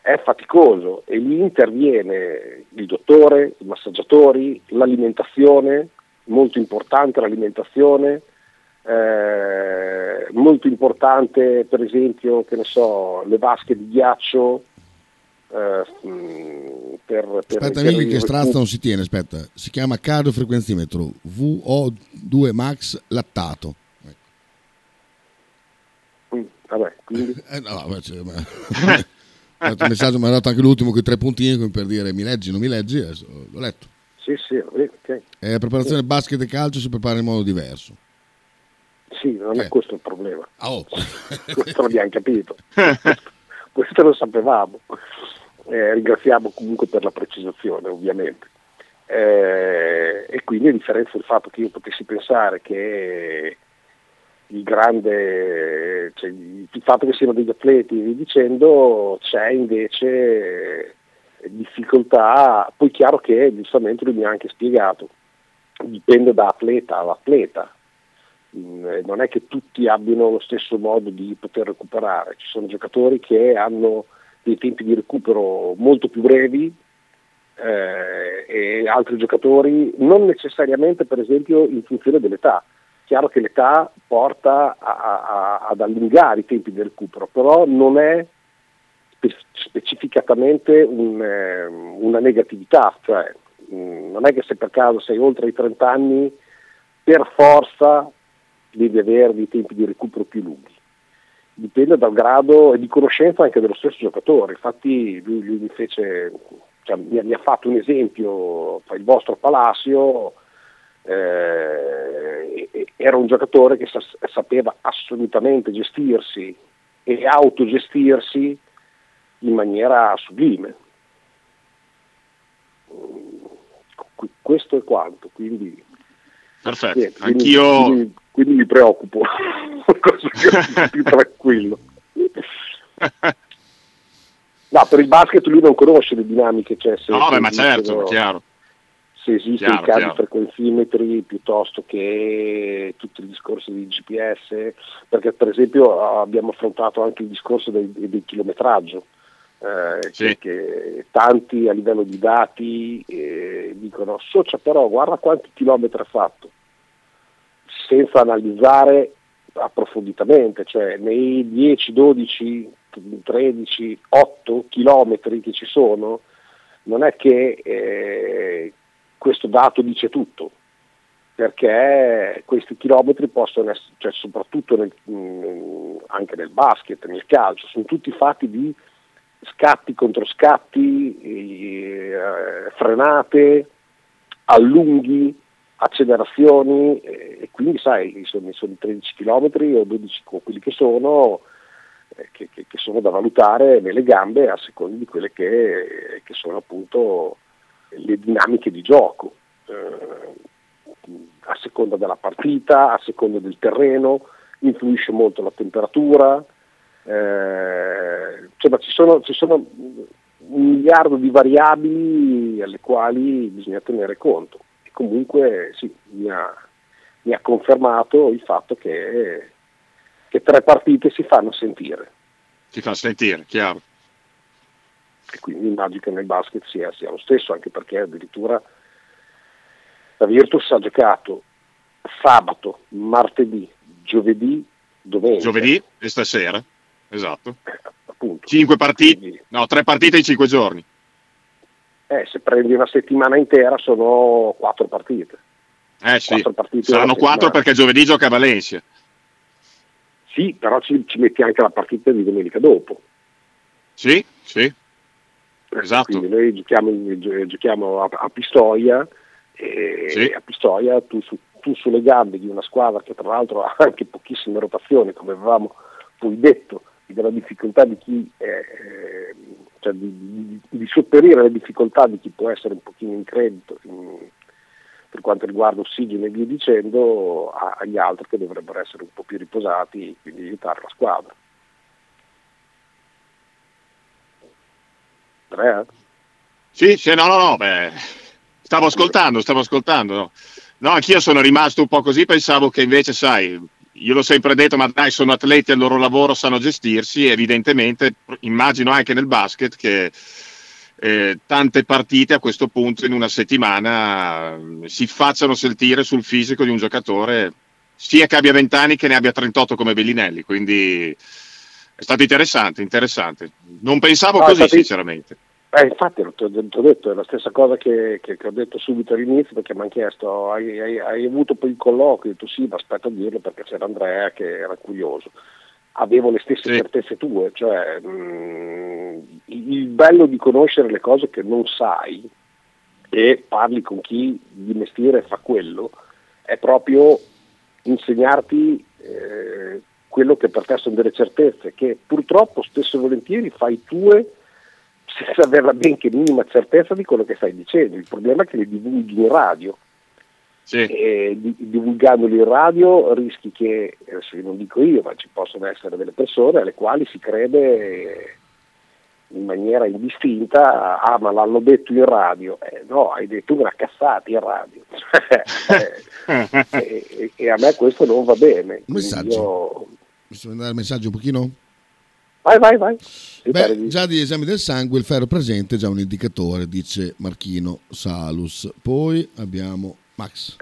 è faticoso e lì interviene il dottore, i massaggiatori, l'alimentazione, molto importante l'alimentazione, eh, molto importante per esempio che ne so, le vasche di ghiaccio eh, mh, per, per, Aspetta, per che strazza non si tiene, aspetta. Si chiama cardiofrequenzimetro VO2 max lattato. Vabbè, quindi... Eh, no, ma cioè, ma- un messaggio mi ha dato anche l'ultimo con i tre puntini per dire mi leggi, non mi leggi, adesso l'ho letto. Sì, sì, ok. Eh, la preparazione basket e calcio si prepara in modo diverso. Sì, non è questo il problema. Ah, oh. questo l'abbiamo capito. questo lo sapevamo. Eh, ringraziamo comunque per la precisazione, ovviamente. Eh, e quindi a differenza del fatto che io potessi pensare che il grande, cioè, il fatto che siano degli atleti, vi dicendo, c'è invece difficoltà, poi chiaro che giustamente lui mi ha anche spiegato, dipende da atleta all'atleta, Mm, eh, non è che tutti abbiano lo stesso modo di poter recuperare, ci sono giocatori che hanno dei tempi di recupero molto più brevi eh, e altri giocatori non necessariamente per esempio in funzione dell'età. Chiaro che l'età porta a- a- ad allungare i tempi di recupero, però non è spe- specificatamente un, eh, una negatività, cioè mh, non è che se per caso sei oltre i 30 anni per forza devi avere dei tempi di recupero più lunghi. Dipende dal grado e di conoscenza anche dello stesso giocatore. Infatti lui, lui mi fece, cioè, mi, mi ha fatto un esempio, il vostro Palacio eh, era un giocatore che sa- sapeva assolutamente gestirsi e autogestirsi in maniera sublime. Qu- Questo è quanto, quindi Perfetto, niente, quindi- anch'io quindi, quindi mi preoccupo, più tranquillo. No, per il basket lui non conosce le dinamiche, cioè se, No, beh, ma certo, esistono- chiaro. Se esistono Chiaro, i casi chiaro. frequenzimetri piuttosto che tutti i discorsi di GPS, perché per esempio abbiamo affrontato anche il discorso del, del chilometraggio, eh, che, che tanti a livello di dati eh, dicono socia però guarda quanti chilometri ha fatto, senza analizzare approfonditamente, cioè nei 10, 12, 13, 8 chilometri che ci sono, non è che eh, dato dice tutto, perché questi chilometri possono essere, cioè soprattutto nel- mh, anche nel basket, nel calcio, sono tutti fatti di scatti contro scatti, eh, frenate, allunghi, accelerazioni eh, e quindi sai, sono, sono i 13 km o 12 con quelli che sono, eh, che, che- che sono da valutare nelle gambe a seconda di quelle che, che sono appunto le dinamiche di gioco, a seconda della partita, a seconda del terreno, influisce molto la temperatura, eh, insomma ci sono, ci sono un miliardo di variabili alle quali bisogna tenere conto. E comunque sì, mi ha, mi ha confermato il fatto che, che tre partite si fanno sentire Si fa sentire, chiaro. e quindi immagino che nel basket sia, sia lo stesso, anche perché addirittura la Virtus ha giocato sabato, martedì, giovedì, domenica. Giovedì e stasera, esatto. Appunto. Cinque partite, no, tre partite in cinque giorni. Eh, se prendi una settimana intera sono quattro partite. Eh sì, Quattro partite saranno quattro perché giovedì gioca a Valencia. Sì, però ci, ci metti anche la partita di domenica dopo. Sì, sì, esatto. Quindi noi giochiamo, gio- giochiamo a, a Pistoia, E a Pistoia tu, su- tu sulle gambe di una squadra che tra l'altro ha anche pochissime rotazioni, come avevamo poi detto, della difficoltà di chi, eh, eh, cioè di, di- di sopperire alle difficoltà di chi può essere un pochino in credito in- per quanto riguarda ossigeno e via dicendo, agli altri che dovrebbero essere un po' più riposati e quindi aiutare la squadra. Andrea? Sì, sì, no, no, no, beh, stavo ascoltando, stavo ascoltando. No, No, anch'io sono rimasto un po' così, pensavo che invece, sai, io l'ho sempre detto, ma dai, sono atleti al loro lavoro, sanno gestirsi, evidentemente immagino anche nel basket che eh, tante partite a questo punto in una settimana eh, si facciano sentire sul fisico di un giocatore, sia che abbia 20 anni che ne abbia 38 come Bellinelli, quindi è stato interessante, interessante. Non pensavo No, così, stato- sinceramente. Eh, infatti, ti ho, detto, è la stessa cosa che, che- che ho detto subito all'inizio perché mi hanno chiesto, hai, hai- hai avuto poi il colloquio? Ho detto sì, ma aspetta a dirlo perché c'era Andrea che era curioso. Avevo le stesse certezze tue, cioè mh, il bello di conoscere le cose che non sai e parli con chi di mestiere fa quello, è proprio insegnarti eh, quello che per te sono delle certezze, che purtroppo spesso e volentieri fai tue senza avere la benché minima certezza di quello che stai dicendo. Il problema è che le divulghi in radio. E di- divulgandoli in radio rischi che, adesso non dico io, ma ci possono essere delle persone alle quali si crede in maniera indistinta, ah ma l'hanno detto in radio, Eh, no, hai detto una cazzata in radio. E, e- e a me questo non va bene. Un messaggio. io- Posso mandare il messaggio un pochino? Vai, vai, vai. Beh, già di esami del sangue il ferro presente è già un indicatore, dice Marchino Salus. Poi abbiamo Max.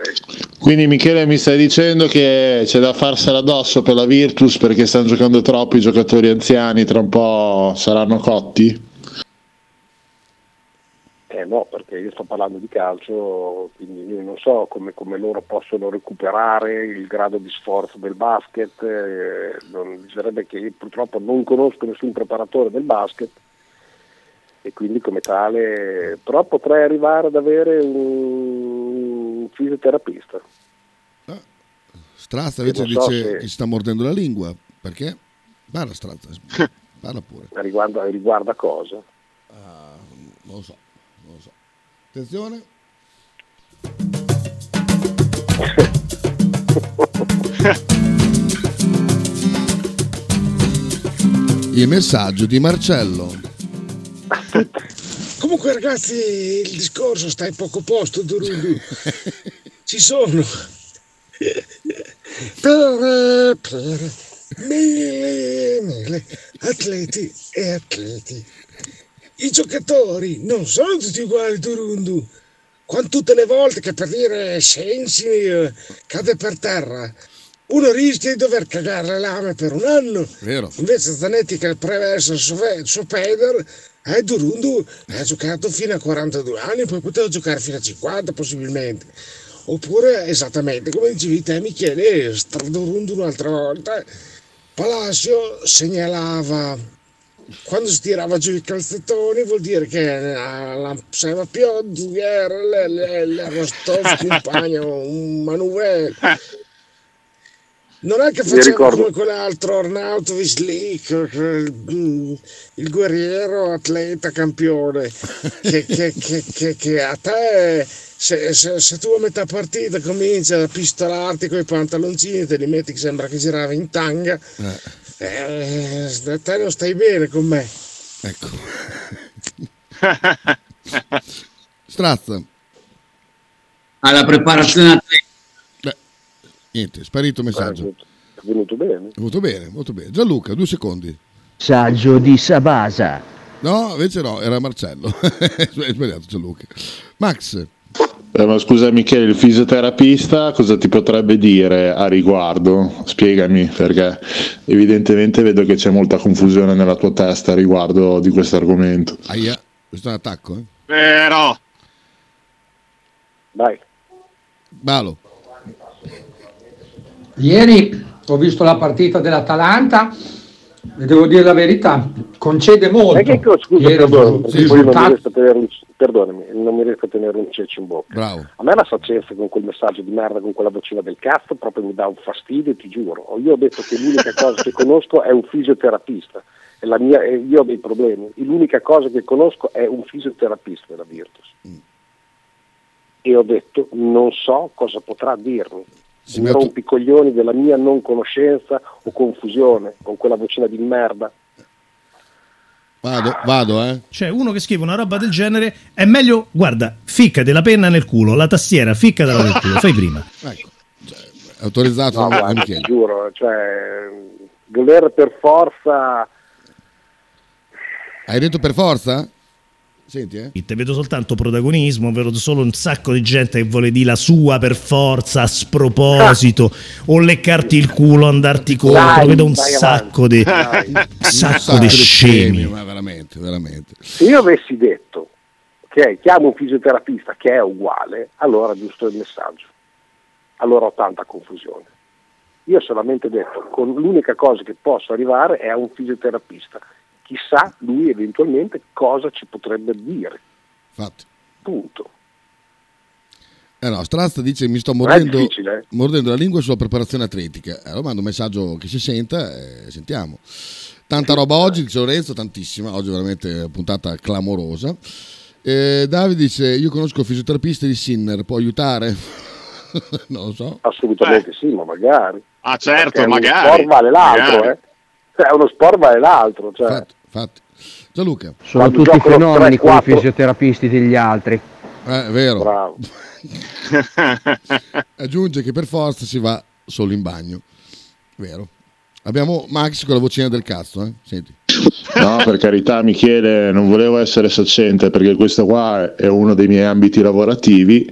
Quindi Michele mi stai dicendo che c'è da farsela addosso per la Virtus perché stanno giocando troppo i giocatori anziani, tra un po' saranno cotti? Eh no, perché io sto parlando di calcio, quindi io non so come, come loro possono recuperare il grado di sforzo del basket, eh, non, bisognerebbe che io purtroppo non conosco nessun preparatore del basket e quindi come tale, però potrei arrivare ad avere un fisioterapista. Strazza Che invece so dice se- che si sta mordendo la lingua. Perché? Parla Strazza, parla pure. Riguarda, riguarda cosa? Non lo so, non lo so. Attenzione. Il messaggio di Marcello. Comunque ragazzi, il discorso sta in poco posto, Durundu. Ci sono. Per, per mille, mille atleti e atleti. I giocatori non sono tutti uguali, Durundu. Quando tutte le volte che per dire Sensi eh, cade per terra, uno rischia di dover cagare le lame per un anno. Vero. Invece Zanetti che prevede essere il suo, il suo Peder, eh, Durundu ha giocato fino a 42 anni, poi poteva giocare fino a 50 possibilmente. Oppure esattamente come dicevi te Michele, Stradurundu un'altra volta, Palacio segnalava quando si tirava giù i calzettoni vuol dire che la, la Seba Pioggi era le, le, le Rostov compagno un Manuel non è che faceva come quell'altro Arnautovic lì che- che- mm, il guerriero atleta campione che, che- che- che- che a te se, se- se tu a metà partita cominci a pistolarti con i pantaloncini te li metti che sembra che girava in tanga. Eh, te non stai bene con me Ecco. Strazza. alla preparazione. Beh, niente, sparito il messaggio. È venuto bene. È venuto bene, molto bene. Gianluca, due secondi. Saggio di Sabasa. No, invece no, era Marcello. È sbagliato Gianluca. Max. Eh, ma scusa Michele, il fisioterapista cosa ti potrebbe dire a riguardo? Spiegami perché evidentemente vedo che c'è molta confusione nella tua testa a riguardo di questo argomento. Aia, questo è un attacco, eh? Vero. Vai. Balo. Ieri ho visto la partita dell'Atalanta vi devo dire la verità, concede molto. E che co- scusa, perdonami, non mi riesco a tenere un, perdonami, non mi riesco a tenere un ceccio in bocca. Bravo. A me la sacenza con quel messaggio di merda, con quella vocina del cazzo, proprio mi dà un fastidio, ti giuro. Io ho detto che l'unica cosa che conosco è un fisioterapista. E la mia- e io ho dei problemi. L'unica cosa che conosco è un fisioterapista della Virtus. E ho detto non so cosa potrà dirmi. Si Mi metto- rompi i coglioni della mia non conoscenza o confusione con quella vocina di merda. Vado, vado, eh. Cioè, uno che scrive una roba del genere è meglio, guarda, ficcati la penna nel culo, la tastiera, ficcatela nel culo, fai prima. Ecco, cioè, autorizzato No, da guarda, ti Michele. giuro, cioè, voler per forza Hai detto per forza? Senti, eh. Te vedo soltanto protagonismo, vedo solo un sacco di gente che vuole dire la sua per forza, a sproposito, o leccarti il culo, andarti contro, Dai, vedo un sacco di un sacco di scemi. Ma veramente, veramente. Se io avessi detto che chiamo un fisioterapista che è uguale, allora giusto il messaggio. Allora ho tanta confusione. Io ho solamente detto con l'unica cosa che posso arrivare è a un fisioterapista. Chissà lui eventualmente cosa ci potrebbe dire. Fatto. Punto. Eh no, Strazza dice mi sto mordendo, eh. mordendo la lingua sulla preparazione atletica. Allora mando un messaggio che si senta e sentiamo. Tanta roba oggi, dice Lorenzo, tantissima. Oggi veramente puntata clamorosa. Eh, Davide dice io conosco il fisioterapista di Sinner, può aiutare? non lo so. Assolutamente sì, ma magari. Ah, certo, Perché magari. sport vale l'altro, magari. eh. Cioè, uno sport vale l'altro. Cioè. Infatti. Gianluca. Sono Quando tutti fenomeni 3-4 quei fisioterapisti degli altri. Eh, è vero. Bravo. Aggiunge che per forza si va solo in bagno. Vero. Abbiamo Max con la vocina del cazzo, eh? Senti. No, per carità, Michele, non volevo essere saccente perché questo qua è uno dei miei ambiti lavorativi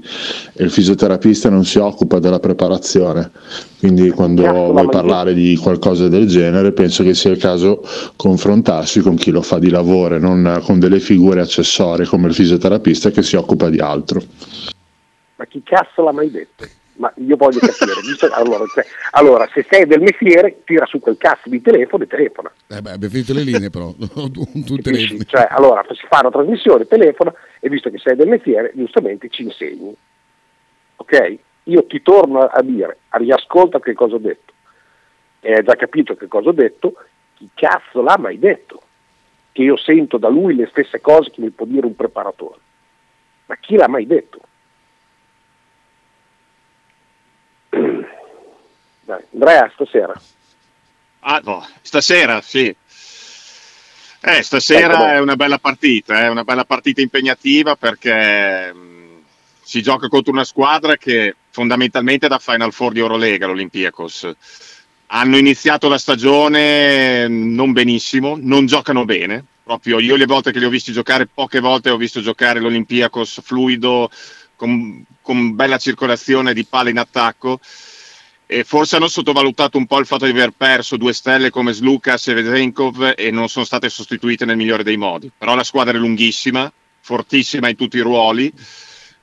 e il fisioterapista non si occupa della preparazione. Quindi, quando vuoi parlare di qualcosa del genere, penso che sia il caso confrontarsi con chi lo fa di lavoro e non con delle figure accessorie come il fisioterapista che si occupa di altro. Ma chi cazzo l'ha mai detto? Ma io voglio capire. allora, cioè, allora, se sei del mestiere, tira su quel cazzo di telefono e telefona. Eh beh, abbiamo finito le linee però. tu telefoni. Cioè, allora, si fa una trasmissione, telefona e visto che sei del mestiere, giustamente ci insegni. Ok? Io ti torno a dire, riascolta che cosa ho detto. E hai già capito che cosa ho detto, chi cazzo l'ha mai detto? Che io sento da lui le stesse cose che mi può dire un preparatore. Ma chi l'ha mai detto? Dai, Andrea, stasera. Ah, no, stasera, sì. Eh, stasera è una bella partita, è una bella partita impegnativa perché mh, si gioca contro una squadra che fondamentalmente è da Final Four di Eurolega, l'Olympiakos. Hanno iniziato la stagione non benissimo, non giocano bene. Proprio io le volte che li ho visti giocare, poche volte ho visto giocare l'Olympiakos fluido, con, con bella circolazione di palle in attacco. E forse hanno sottovalutato un po' il fatto di aver perso due stelle come Slukas e Vedenkov e non sono state sostituite nel migliore dei modi. Però la squadra è lunghissima, fortissima in tutti i ruoli,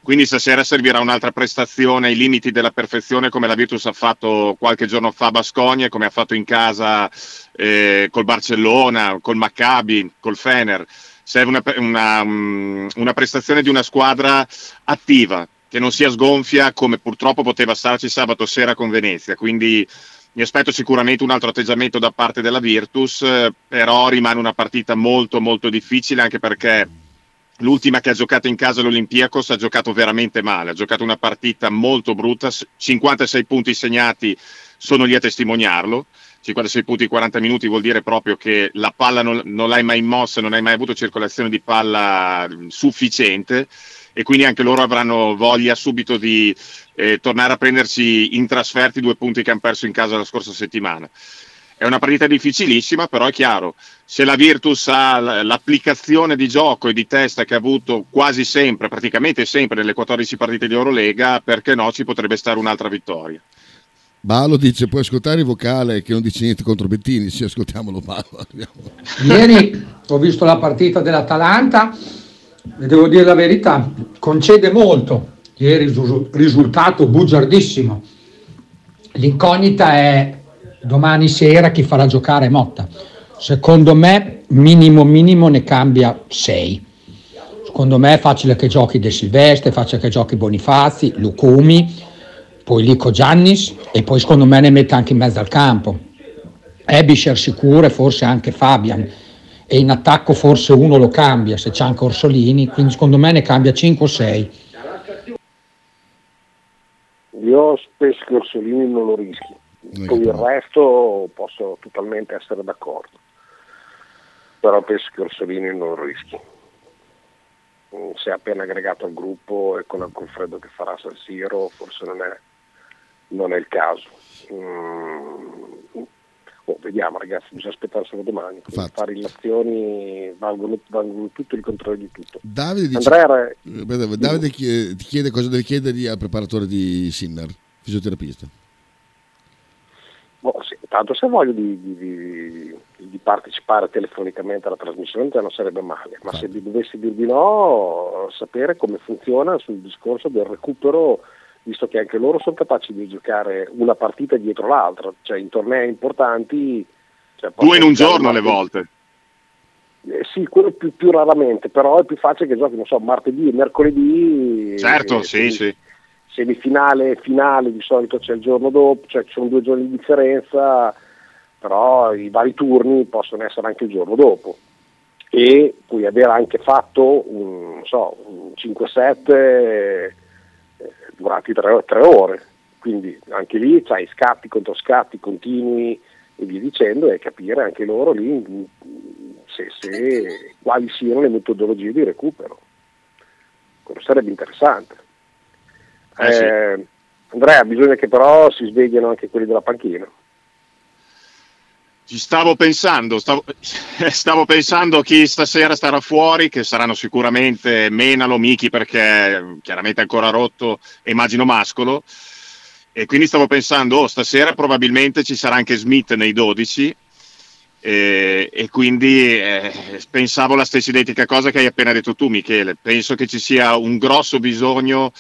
quindi stasera servirà un'altra prestazione ai limiti della perfezione come la Virtus ha fatto qualche giorno fa a Bascogna, come ha fatto in casa eh, col Barcellona, col Maccabi, col Fener. Serve una, una, mm, una prestazione di una squadra attiva, che non sia sgonfia come purtroppo poteva starci sabato sera con Venezia. Quindi mi aspetto sicuramente un altro atteggiamento da parte della Virtus, eh, però rimane una partita molto molto difficile anche perché l'ultima che ha giocato in casa l'Olympiakos ha giocato veramente male, ha giocato una partita molto brutta, s- 56 punti segnati sono lì a testimoniarlo. 56 punti in 40 minuti vuol dire proprio che la palla non, non l'hai mai mossa, non hai mai avuto circolazione di palla mh, sufficiente e quindi anche loro avranno voglia subito di eh, tornare a prendersi in trasferti due punti che hanno perso in casa la scorsa settimana. È una partita difficilissima, però è chiaro, se la Virtus ha l'applicazione di gioco e di testa che ha avuto quasi sempre, praticamente sempre nelle 14 partite di Eurolega, perché no, ci potrebbe stare un'altra vittoria. Balo dice puoi ascoltare il vocale che non dice niente contro Bettini, sì ascoltiamolo Balo. Ieri ho visto la partita dell'Atalanta e devo dire la verità, concede molto. Ieri risu- risultato bugiardissimo. L'incognita è domani sera chi farà giocare Motta. Secondo me, minimo minimo ne cambia 6. Secondo me è facile che giochi De Silvestre, facile che giochi Bonifazi, Lucumi, poi Lico Giannis e poi secondo me ne mette anche in mezzo al campo. Ebischer sicuro e forse anche Fabian. E in attacco forse uno lo cambia, se c'è anche Orsolini, quindi secondo me ne cambia 5 o 6. Io penso che Orsolini non lo rischi, con il resto posso totalmente essere d'accordo, però penso che Orsolini non lo rischi. Mm, Si è appena aggregato al gruppo e con il confreddo che farà San Siro forse non è, non è il caso. Mm, oh, vediamo ragazzi, bisogna aspettarselo domani. Infatti. Fare illazioni valgono, valgono tutto il controllo di tutto. Davide, dice- Andrea, Eh, Davide ti chiede cosa deve chiedergli al preparatore di Sinner, fisioterapista. Boh, sì, tanto se voglio di, di- di- di partecipare telefonicamente alla trasmissione non sarebbe male, ma se vi dovessi dir di no, sapere come funziona sul discorso del recupero, visto che anche loro sono capaci di giocare una partita dietro l'altra, cioè in tornei importanti... cioè, Due in un giorno alle volte. Eh, sì, quello più, più raramente, però è più facile che giochi, non so, martedì e mercoledì. Certo, eh, sì, sì. Semifinale e finale di solito c'è il giorno dopo, cioè ci sono due giorni di differenza, però i vari turni possono essere anche il giorno dopo. E puoi aver anche fatto un, non so, un 5-7 durante tre, tre ore, quindi anche lì c'hai scatti contro scatti continui e via dicendo e capire anche loro lì se, se- quali siano le metodologie di recupero. Quello sarebbe interessante. Eh, sì. Eh, Andrea, bisogna che però si svegliano anche quelli della panchina. Ci stavo pensando, stavo, stavo pensando chi stasera starà fuori, che saranno sicuramente Menalo, Michi perché chiaramente ancora rotto, immagino Mascolo. E quindi stavo pensando, oh, stasera probabilmente ci sarà anche Smith nei 12. E, e quindi eh, pensavo la stessa identica cosa che hai appena detto tu, Michele. Penso che ci sia un grosso bisogno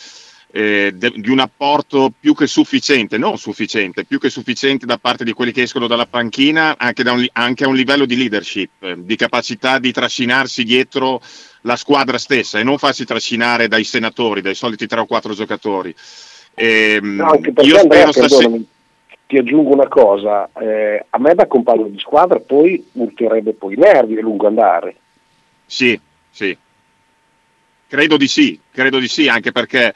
eh, de- di un apporto più che sufficiente, non sufficiente, più che sufficiente da parte di quelli che escono dalla panchina, anche, da un anche a un livello di leadership, eh, di capacità di trascinarsi dietro la squadra stessa e non farsi trascinare dai senatori, dai soliti tre o quattro giocatori. Ehm, No, anche perché io spero stasera. ti aggiungo una cosa, eh, a me da compagno di squadra poi urterebbe poi i nervi a lungo andare. Sì, sì. Credo di sì, credo di sì, anche perché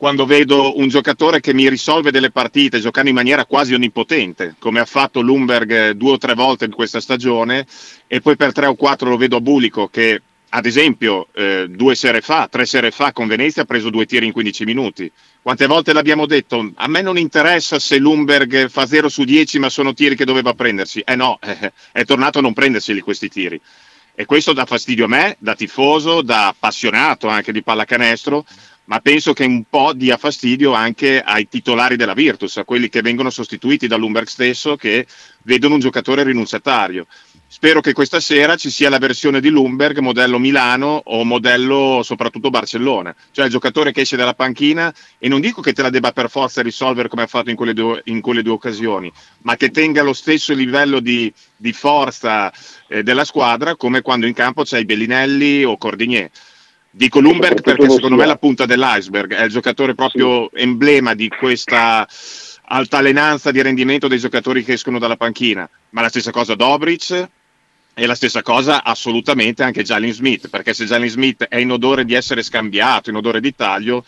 quando vedo un giocatore che mi risolve delle partite giocando in maniera quasi onnipotente, come ha fatto Lumberg eh, due o tre volte in questa stagione, e poi per tre o quattro lo vedo a Bulico che, ad esempio, eh, due sere fa, tre sere fa con Venezia ha preso due tiri in 15 minuti. Quante volte l'abbiamo detto? A me non interessa se Lumberg fa 0 su 10, ma sono tiri che doveva prendersi. Eh no, eh, è tornato a non prenderseli questi tiri. E questo dà fastidio a me, da tifoso, da appassionato anche di pallacanestro, ma penso che un po' dia fastidio anche ai titolari della Virtus, a quelli che vengono sostituiti dall'Umberg stesso, che vedono un giocatore rinunciatario. Spero che questa sera ci sia la versione di Lumberg modello Milano o modello soprattutto Barcellona, cioè il giocatore che esce dalla panchina e non dico che te la debba per forza risolvere come ha fatto in quelle due, in quelle due occasioni, ma che tenga lo stesso livello di, di forza eh, della squadra come quando in campo c'hai Bellinelli o Cordinier. Dico Lumberg perché secondo me è la punta dell'iceberg, è il giocatore proprio emblema di questa altalenanza di rendimento dei giocatori che escono dalla panchina, ma la stessa cosa Dobric e la stessa cosa assolutamente anche Jalen Smith, perché se Jalen Smith è in odore di essere scambiato, in odore di taglio,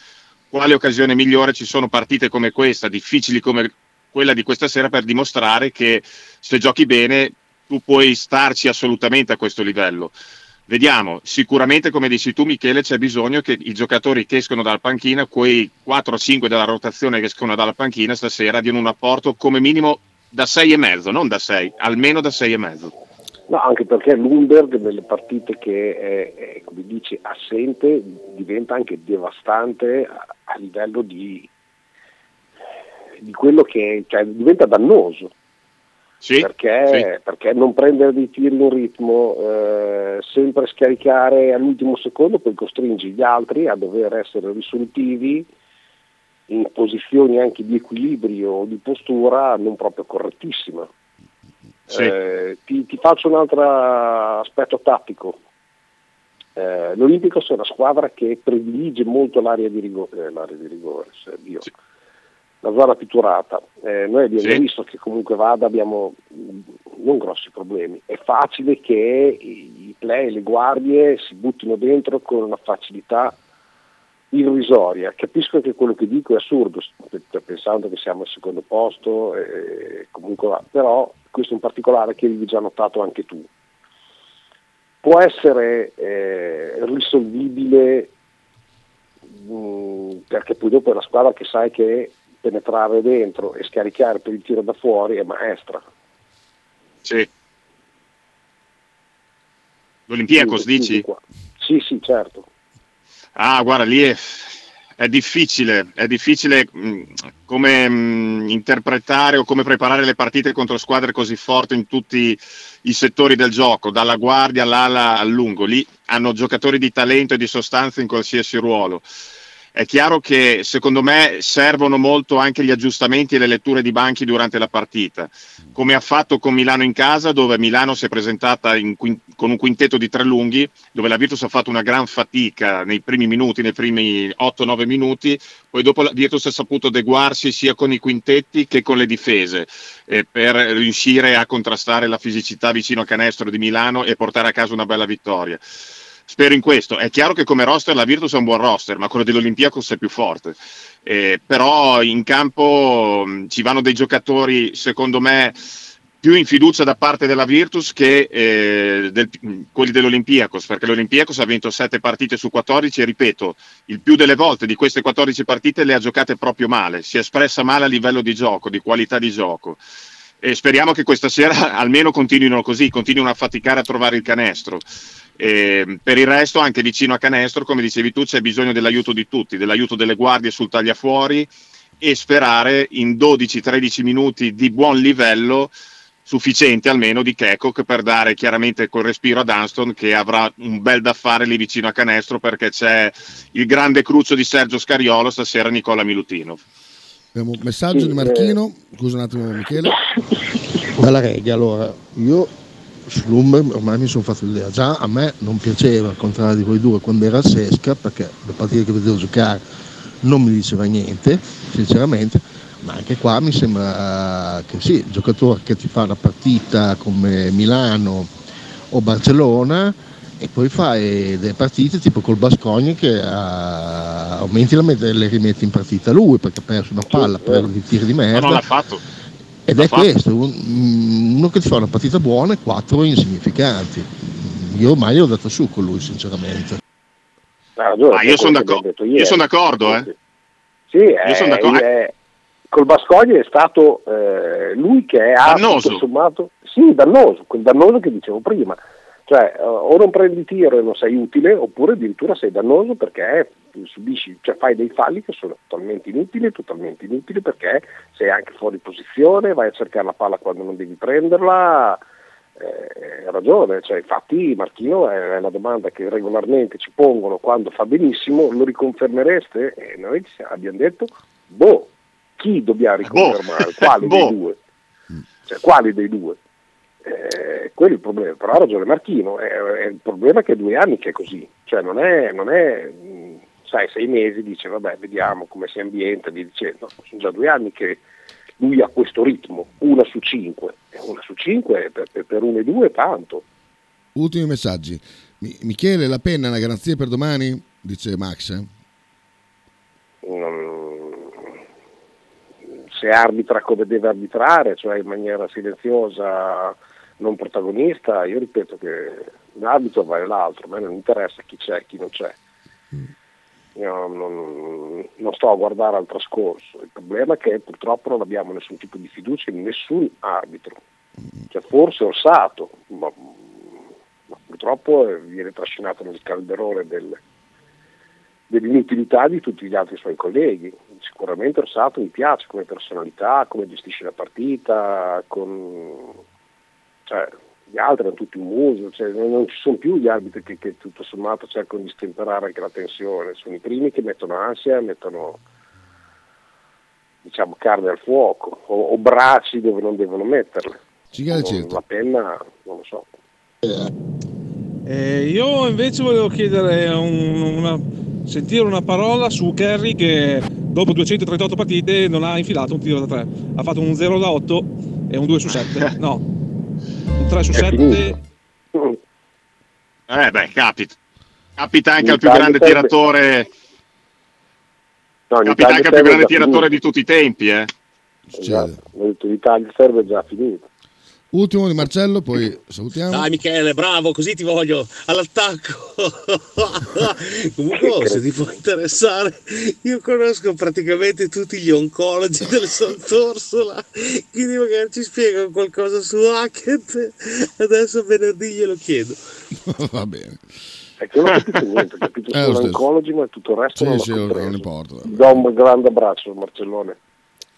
quale occasione migliore ci sono partite come questa, difficili come quella di questa sera per dimostrare che se giochi bene tu puoi starci assolutamente a questo livello. Vediamo, sicuramente come dici tu Michele c'è bisogno che i giocatori che escono dalla panchina, quei 4-5 della rotazione che escono dalla panchina stasera diano un apporto come minimo da 6,5, non da 6, almeno da 6,5. No, anche perché Lumberg nelle partite che è, è, come dici, assente diventa anche devastante a, a livello di, di quello che cioè, diventa dannoso. Perché, perché non prendere dei tiri in ritmo, eh, sempre scaricare all'ultimo secondo, poi costringi gli altri a dover essere risolutivi in posizioni anche di equilibrio o di postura non proprio correttissima. Sì. Eh, ti, ti faccio un altro aspetto tattico. Eh, L'Olimpicos è una squadra che predilige molto l'area di rigore, eh, l'area di rigore. La zona pitturata. Eh, noi abbiamo Sì. visto che comunque vada, abbiamo mh, non grossi problemi. È facile che i play, le guardie si buttino dentro con una facilità irrisoria. Capisco che quello che dico è assurdo, pensando che siamo al secondo posto, e comunque però questo in particolare che avevi già notato anche tu. Può essere eh, risolvibile mh, perché poi dopo è una squadra che sai che penetrare dentro e scaricare per il tiro da fuori è maestra. Sì. L'Olympiacos Sì, dici? sì. Sì, sì, certo. Ah, guarda, lì è, è difficile, è difficile mh, come mh, interpretare o come preparare le partite contro squadre così forti in tutti i settori del gioco, dalla guardia all'ala al lungo. Lì hanno giocatori di talento e di sostanza in qualsiasi ruolo. È chiaro che secondo me servono molto anche gli aggiustamenti e le letture di banchi durante la partita, come ha fatto con Milano in casa, dove Milano si è presentata in quin- con un quintetto di tre lunghi, dove la Virtus ha fatto una gran fatica nei primi minuti, nei primi 8-9 minuti, poi dopo la Virtus ha saputo adeguarsi sia con i quintetti che con le difese eh, per riuscire a contrastare la fisicità vicino a canestro di Milano e portare a casa una bella vittoria. Spero in questo. È chiaro che come roster la Virtus è un buon roster, ma quello dell'Olympiacos è più forte. Eh, però in campo mh, ci vanno dei giocatori, secondo me, più in fiducia da parte della Virtus che eh, del- mh, quelli dell'Olympiacos, perché l'Olympiacos ha vinto 7 partite su 14 e ripeto, il più delle volte di queste 14 partite le ha giocate proprio male, si è espressa male a livello di gioco, di qualità di gioco. E speriamo che questa sera almeno continuino così, continuino a faticare a trovare il canestro. E per il resto, anche vicino a canestro, come dicevi tu, c'è bisogno dell'aiuto di tutti, dell'aiuto delle guardie sul tagliafuori e sperare in 12-13 minuti di buon livello sufficienti almeno di Kekok per dare chiaramente quel respiro a Dunston che avrà un bel da fare lì vicino a canestro perché c'è il grande cruccio di Sergio Scariolo stasera Nicola Milutinov. Abbiamo un messaggio di Marchino. Scusa un attimo, Michele. Dalla regia, allora, io sull'Umber ormai mi sono fatto l'idea. Già a me non piaceva, al contrario di voi due, quando era a Sesca, perché le partite che vedevo giocare non mi diceva niente, sinceramente, ma anche qua mi sembra che sì, il giocatore che ti fa una partita come Milano o Barcellona e poi fai delle partite tipo col Bascogna che ah, aumenti la met- le rimetti in partita lui perché ha perso una palla per i tiri di Ma merda non l'ha fatto. ed l'ha è fatto. questo, un- uno che ti fa una partita buona e quattro insignificanti. Io ormai ho dato su con lui, sinceramente. Ha ragione, Ah, io sono d'accordo- io sono d'accordo, eh. Sì, Io sono d'accordo. è- col Bascoglia è stato eh, lui che ha Dannoso. tutto sommato, sì, dannoso, quel dannoso che dicevo prima. Cioè, eh, o non prendi tiro e non sei utile, oppure addirittura sei dannoso perché subisci, cioè fai dei falli che sono totalmente inutili, totalmente inutili perché sei anche fuori posizione, vai a cercare la palla quando non devi prenderla. Eh, ragione, cioè, infatti Marchino è, la domanda che regolarmente ci pongono quando fa benissimo, lo riconfermereste? E noi ci abbiamo detto, boh, chi dobbiamo riconfermare? Quali Boh. dei due? Cioè, quali dei due? Eh, quello è il problema, però ha ragione Marchino, è, è il problema è che è due anni che è così, cioè non è, non è mh, sai, sei mesi, dice vabbè vediamo come si ambienta, via dicendo, sono già due anni che lui ha questo ritmo, una su cinque, una su cinque per, per, per uno e due è tanto. Ultimi messaggi. Mi- Michele, la penna è una garanzia per domani? Dice Max. eh? Non- se arbitra come deve arbitrare, cioè in maniera silenziosa, non protagonista, io ripeto che l'arbitro vale l'altro, a me non interessa chi c'è e chi non c'è. Io non, non sto a guardare al trascorso, il problema è che purtroppo non abbiamo nessun tipo di fiducia in nessun arbitro, cioè, forse Orsato, ma, ma purtroppo viene trascinato nel calderone del, dell'inutilità di tutti gli altri suoi colleghi. Sicuramente Orsato mi piace come personalità, come gestisce la partita, con... cioè, gli altri hanno tutti un muso, cioè, non, non ci sono più gli arbitri che, che tutto sommato cercano di stemperare anche la tensione, sono i primi che mettono ansia, mettono diciamo carne al fuoco o, o bracci dove non devono metterle. Cinghiale Non- certo. La penna, non lo so. Eh, io invece volevo chiedere un- una, sentire una parola su Kerry che dopo 238 partite non ha infilato un tiro da 3. Ha fatto un 0 da 8 e un 2 su 7. No, un 3 su 7. Eh beh, capita. Capita anche In al più Italia grande serve- tiratore. No, Capita Italia anche al più grande tiratore finito. di tutti i tempi, eh. Esatto. L'Italia serve già finito. Ultimo di Marcello, poi salutiamo. Dai Michele, bravo, così ti voglio all'attacco. Comunque, se ti può interessare, io conosco praticamente tutti gli oncologi del Sant'Orsola, quindi magari ci spiegano qualcosa su Hackett. Adesso venerdì glielo chiedo. Va bene. È che non ho capito niente, ho capito Eh, lo solo oncologi, ma tutto il resto Sì, non sì, non importa. Do un grande abbraccio, Marcellone.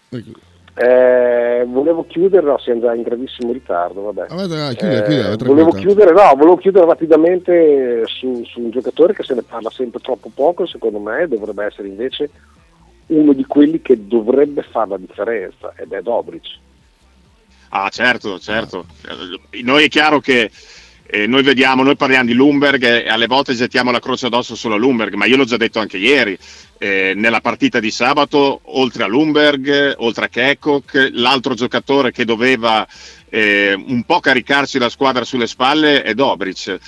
Ecco. Eh, volevo chiudere, no, siamo già in gravissimo ritardo, vabbè. Ah, vai, chiudi, Eh, vai, tranquillo, volevo chiudere, no, volevo chiudere rapidamente su, su un giocatore che se ne parla sempre troppo poco, secondo me dovrebbe essere invece uno di quelli che dovrebbe fare la differenza, ed è Dobric. Ah, certo, certo. Eh, Noi è chiaro che eh, noi vediamo, noi parliamo di Lumberg e alle volte gettiamo la croce addosso solo a Lumberg, ma io l'ho già detto anche ieri. eh, nella partita di sabato, oltre a Lumberg, oltre a Kekok, l'altro giocatore che doveva eh, un po' caricarsi la squadra sulle spalle è Dobric.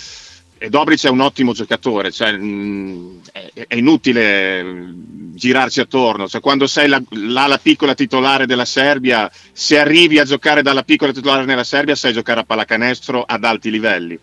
E Dobric è un ottimo giocatore, cioè, mh, è, è inutile mh, girarci attorno. Cioè, quando sei la, l'ala piccola titolare della Serbia, se arrivi a giocare dalla piccola titolare nella Serbia, sai giocare a pallacanestro ad alti livelli.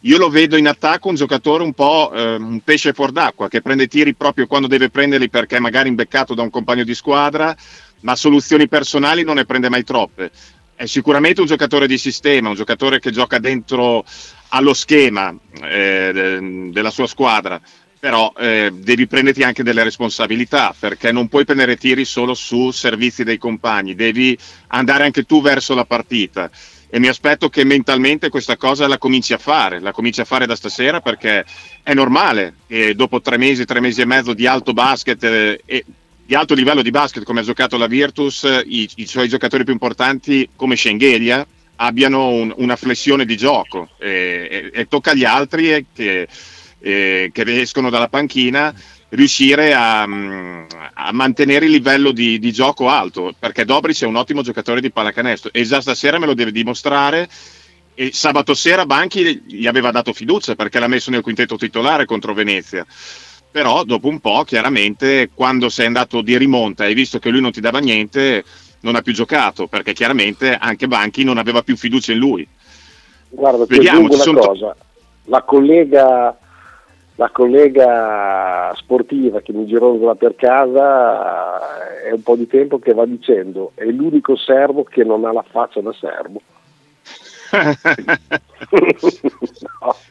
Io lo vedo in attacco un giocatore un po' eh, un pesce fuor d'acqua che prende tiri proprio quando deve prenderli perché magari imbeccato da un compagno di squadra, ma soluzioni personali non ne prende mai troppe. È sicuramente un giocatore di sistema, un giocatore che gioca dentro allo schema eh, de- della sua squadra, però eh, devi prenderti anche delle responsabilità perché non puoi prendere tiri solo su servizi dei compagni, devi andare anche tu verso la partita. E mi aspetto che mentalmente questa cosa la cominci a fare, la cominci a fare da stasera perché è normale che dopo tre mesi, tre mesi e mezzo di alto basket eh, e di alto livello di basket come ha giocato la Virtus, i, i suoi giocatori più importanti come Schengelia abbiano un- una flessione di gioco. E, e- e tocca agli altri eh, che, eh, che escono dalla panchina riuscire a, mm, a mantenere il livello di, di gioco alto perché Dobric è un ottimo giocatore di pallacanestro e già stasera me lo deve dimostrare. E sabato sera Banchi gli aveva dato fiducia perché l'ha messo nel quintetto titolare contro Venezia però dopo un po' chiaramente quando sei andato di rimonta e hai visto che lui non ti dava niente non ha più giocato perché chiaramente anche Banchi non aveva più fiducia in lui Guarda, ti Vediamo, una sono- cosa. La collega, la collega sportiva che mi gironzola per casa eh, è un po' di tempo che va dicendo è l'unico serbo che non ha la faccia da serbo.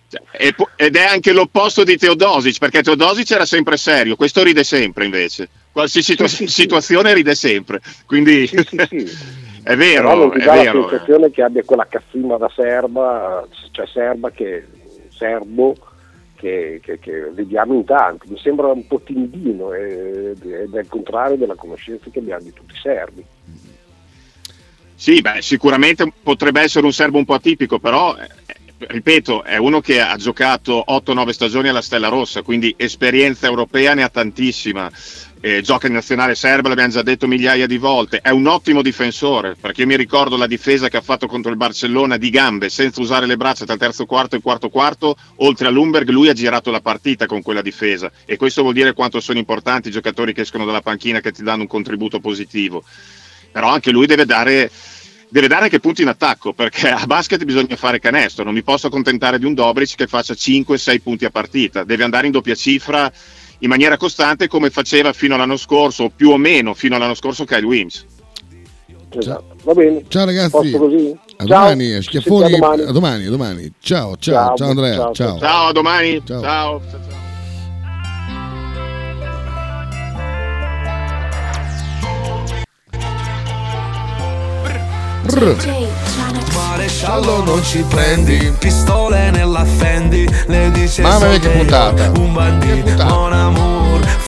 Cioè, e po- ed è anche l'opposto di Teodosic perché Teodosic era sempre serio questo ride sempre invece qualsiasi situa- situazione ride sempre quindi è Però vero non ti è dà vero la sensazione che abbia quella cazzimma da serba, cioè serba che serbo che, che- che vediamo in tanti. Mi sembra un po' timidino ed ed è il contrario della conoscenza che abbiamo di tutti i serbi. Sì, beh, sicuramente potrebbe essere un serbo un po' atipico, però, eh, ripeto, è uno che ha giocato 8-9 stagioni alla Stella Rossa, quindi esperienza europea ne ha tantissima. Eh, gioca in nazionale serba, l'abbiamo già detto migliaia di volte. È un ottimo difensore, perché io mi ricordo la difesa che ha fatto contro il Barcellona di gambe, senza usare le braccia tra il terzo quarto e il quarto quarto. Oltre a Lumberg, lui ha girato la partita con quella difesa. E questo vuol dire quanto sono importanti i giocatori che escono dalla panchina, che ti danno un contributo positivo però anche lui deve dare, deve dare anche punti in attacco perché a basket bisogna fare canestro non mi posso accontentare di un Dobric che faccia 5-6 punti a partita deve andare in doppia cifra in maniera costante come faceva fino all'anno scorso o più o meno fino all'anno scorso Kyle Wims Esatto. Va bene. Ciao ragazzi. Così? A Ciao. domani, schiaffoni. A domani, a domani. Ciao, ciao, Ciao, ciao, Andrea. ciao, Ciao. ciao a domani Ciao. ciao. Maresciallo non ci prendi Pistole nella Fendi Le dice Mamma mia, che puntata. Un bandito. Mon amour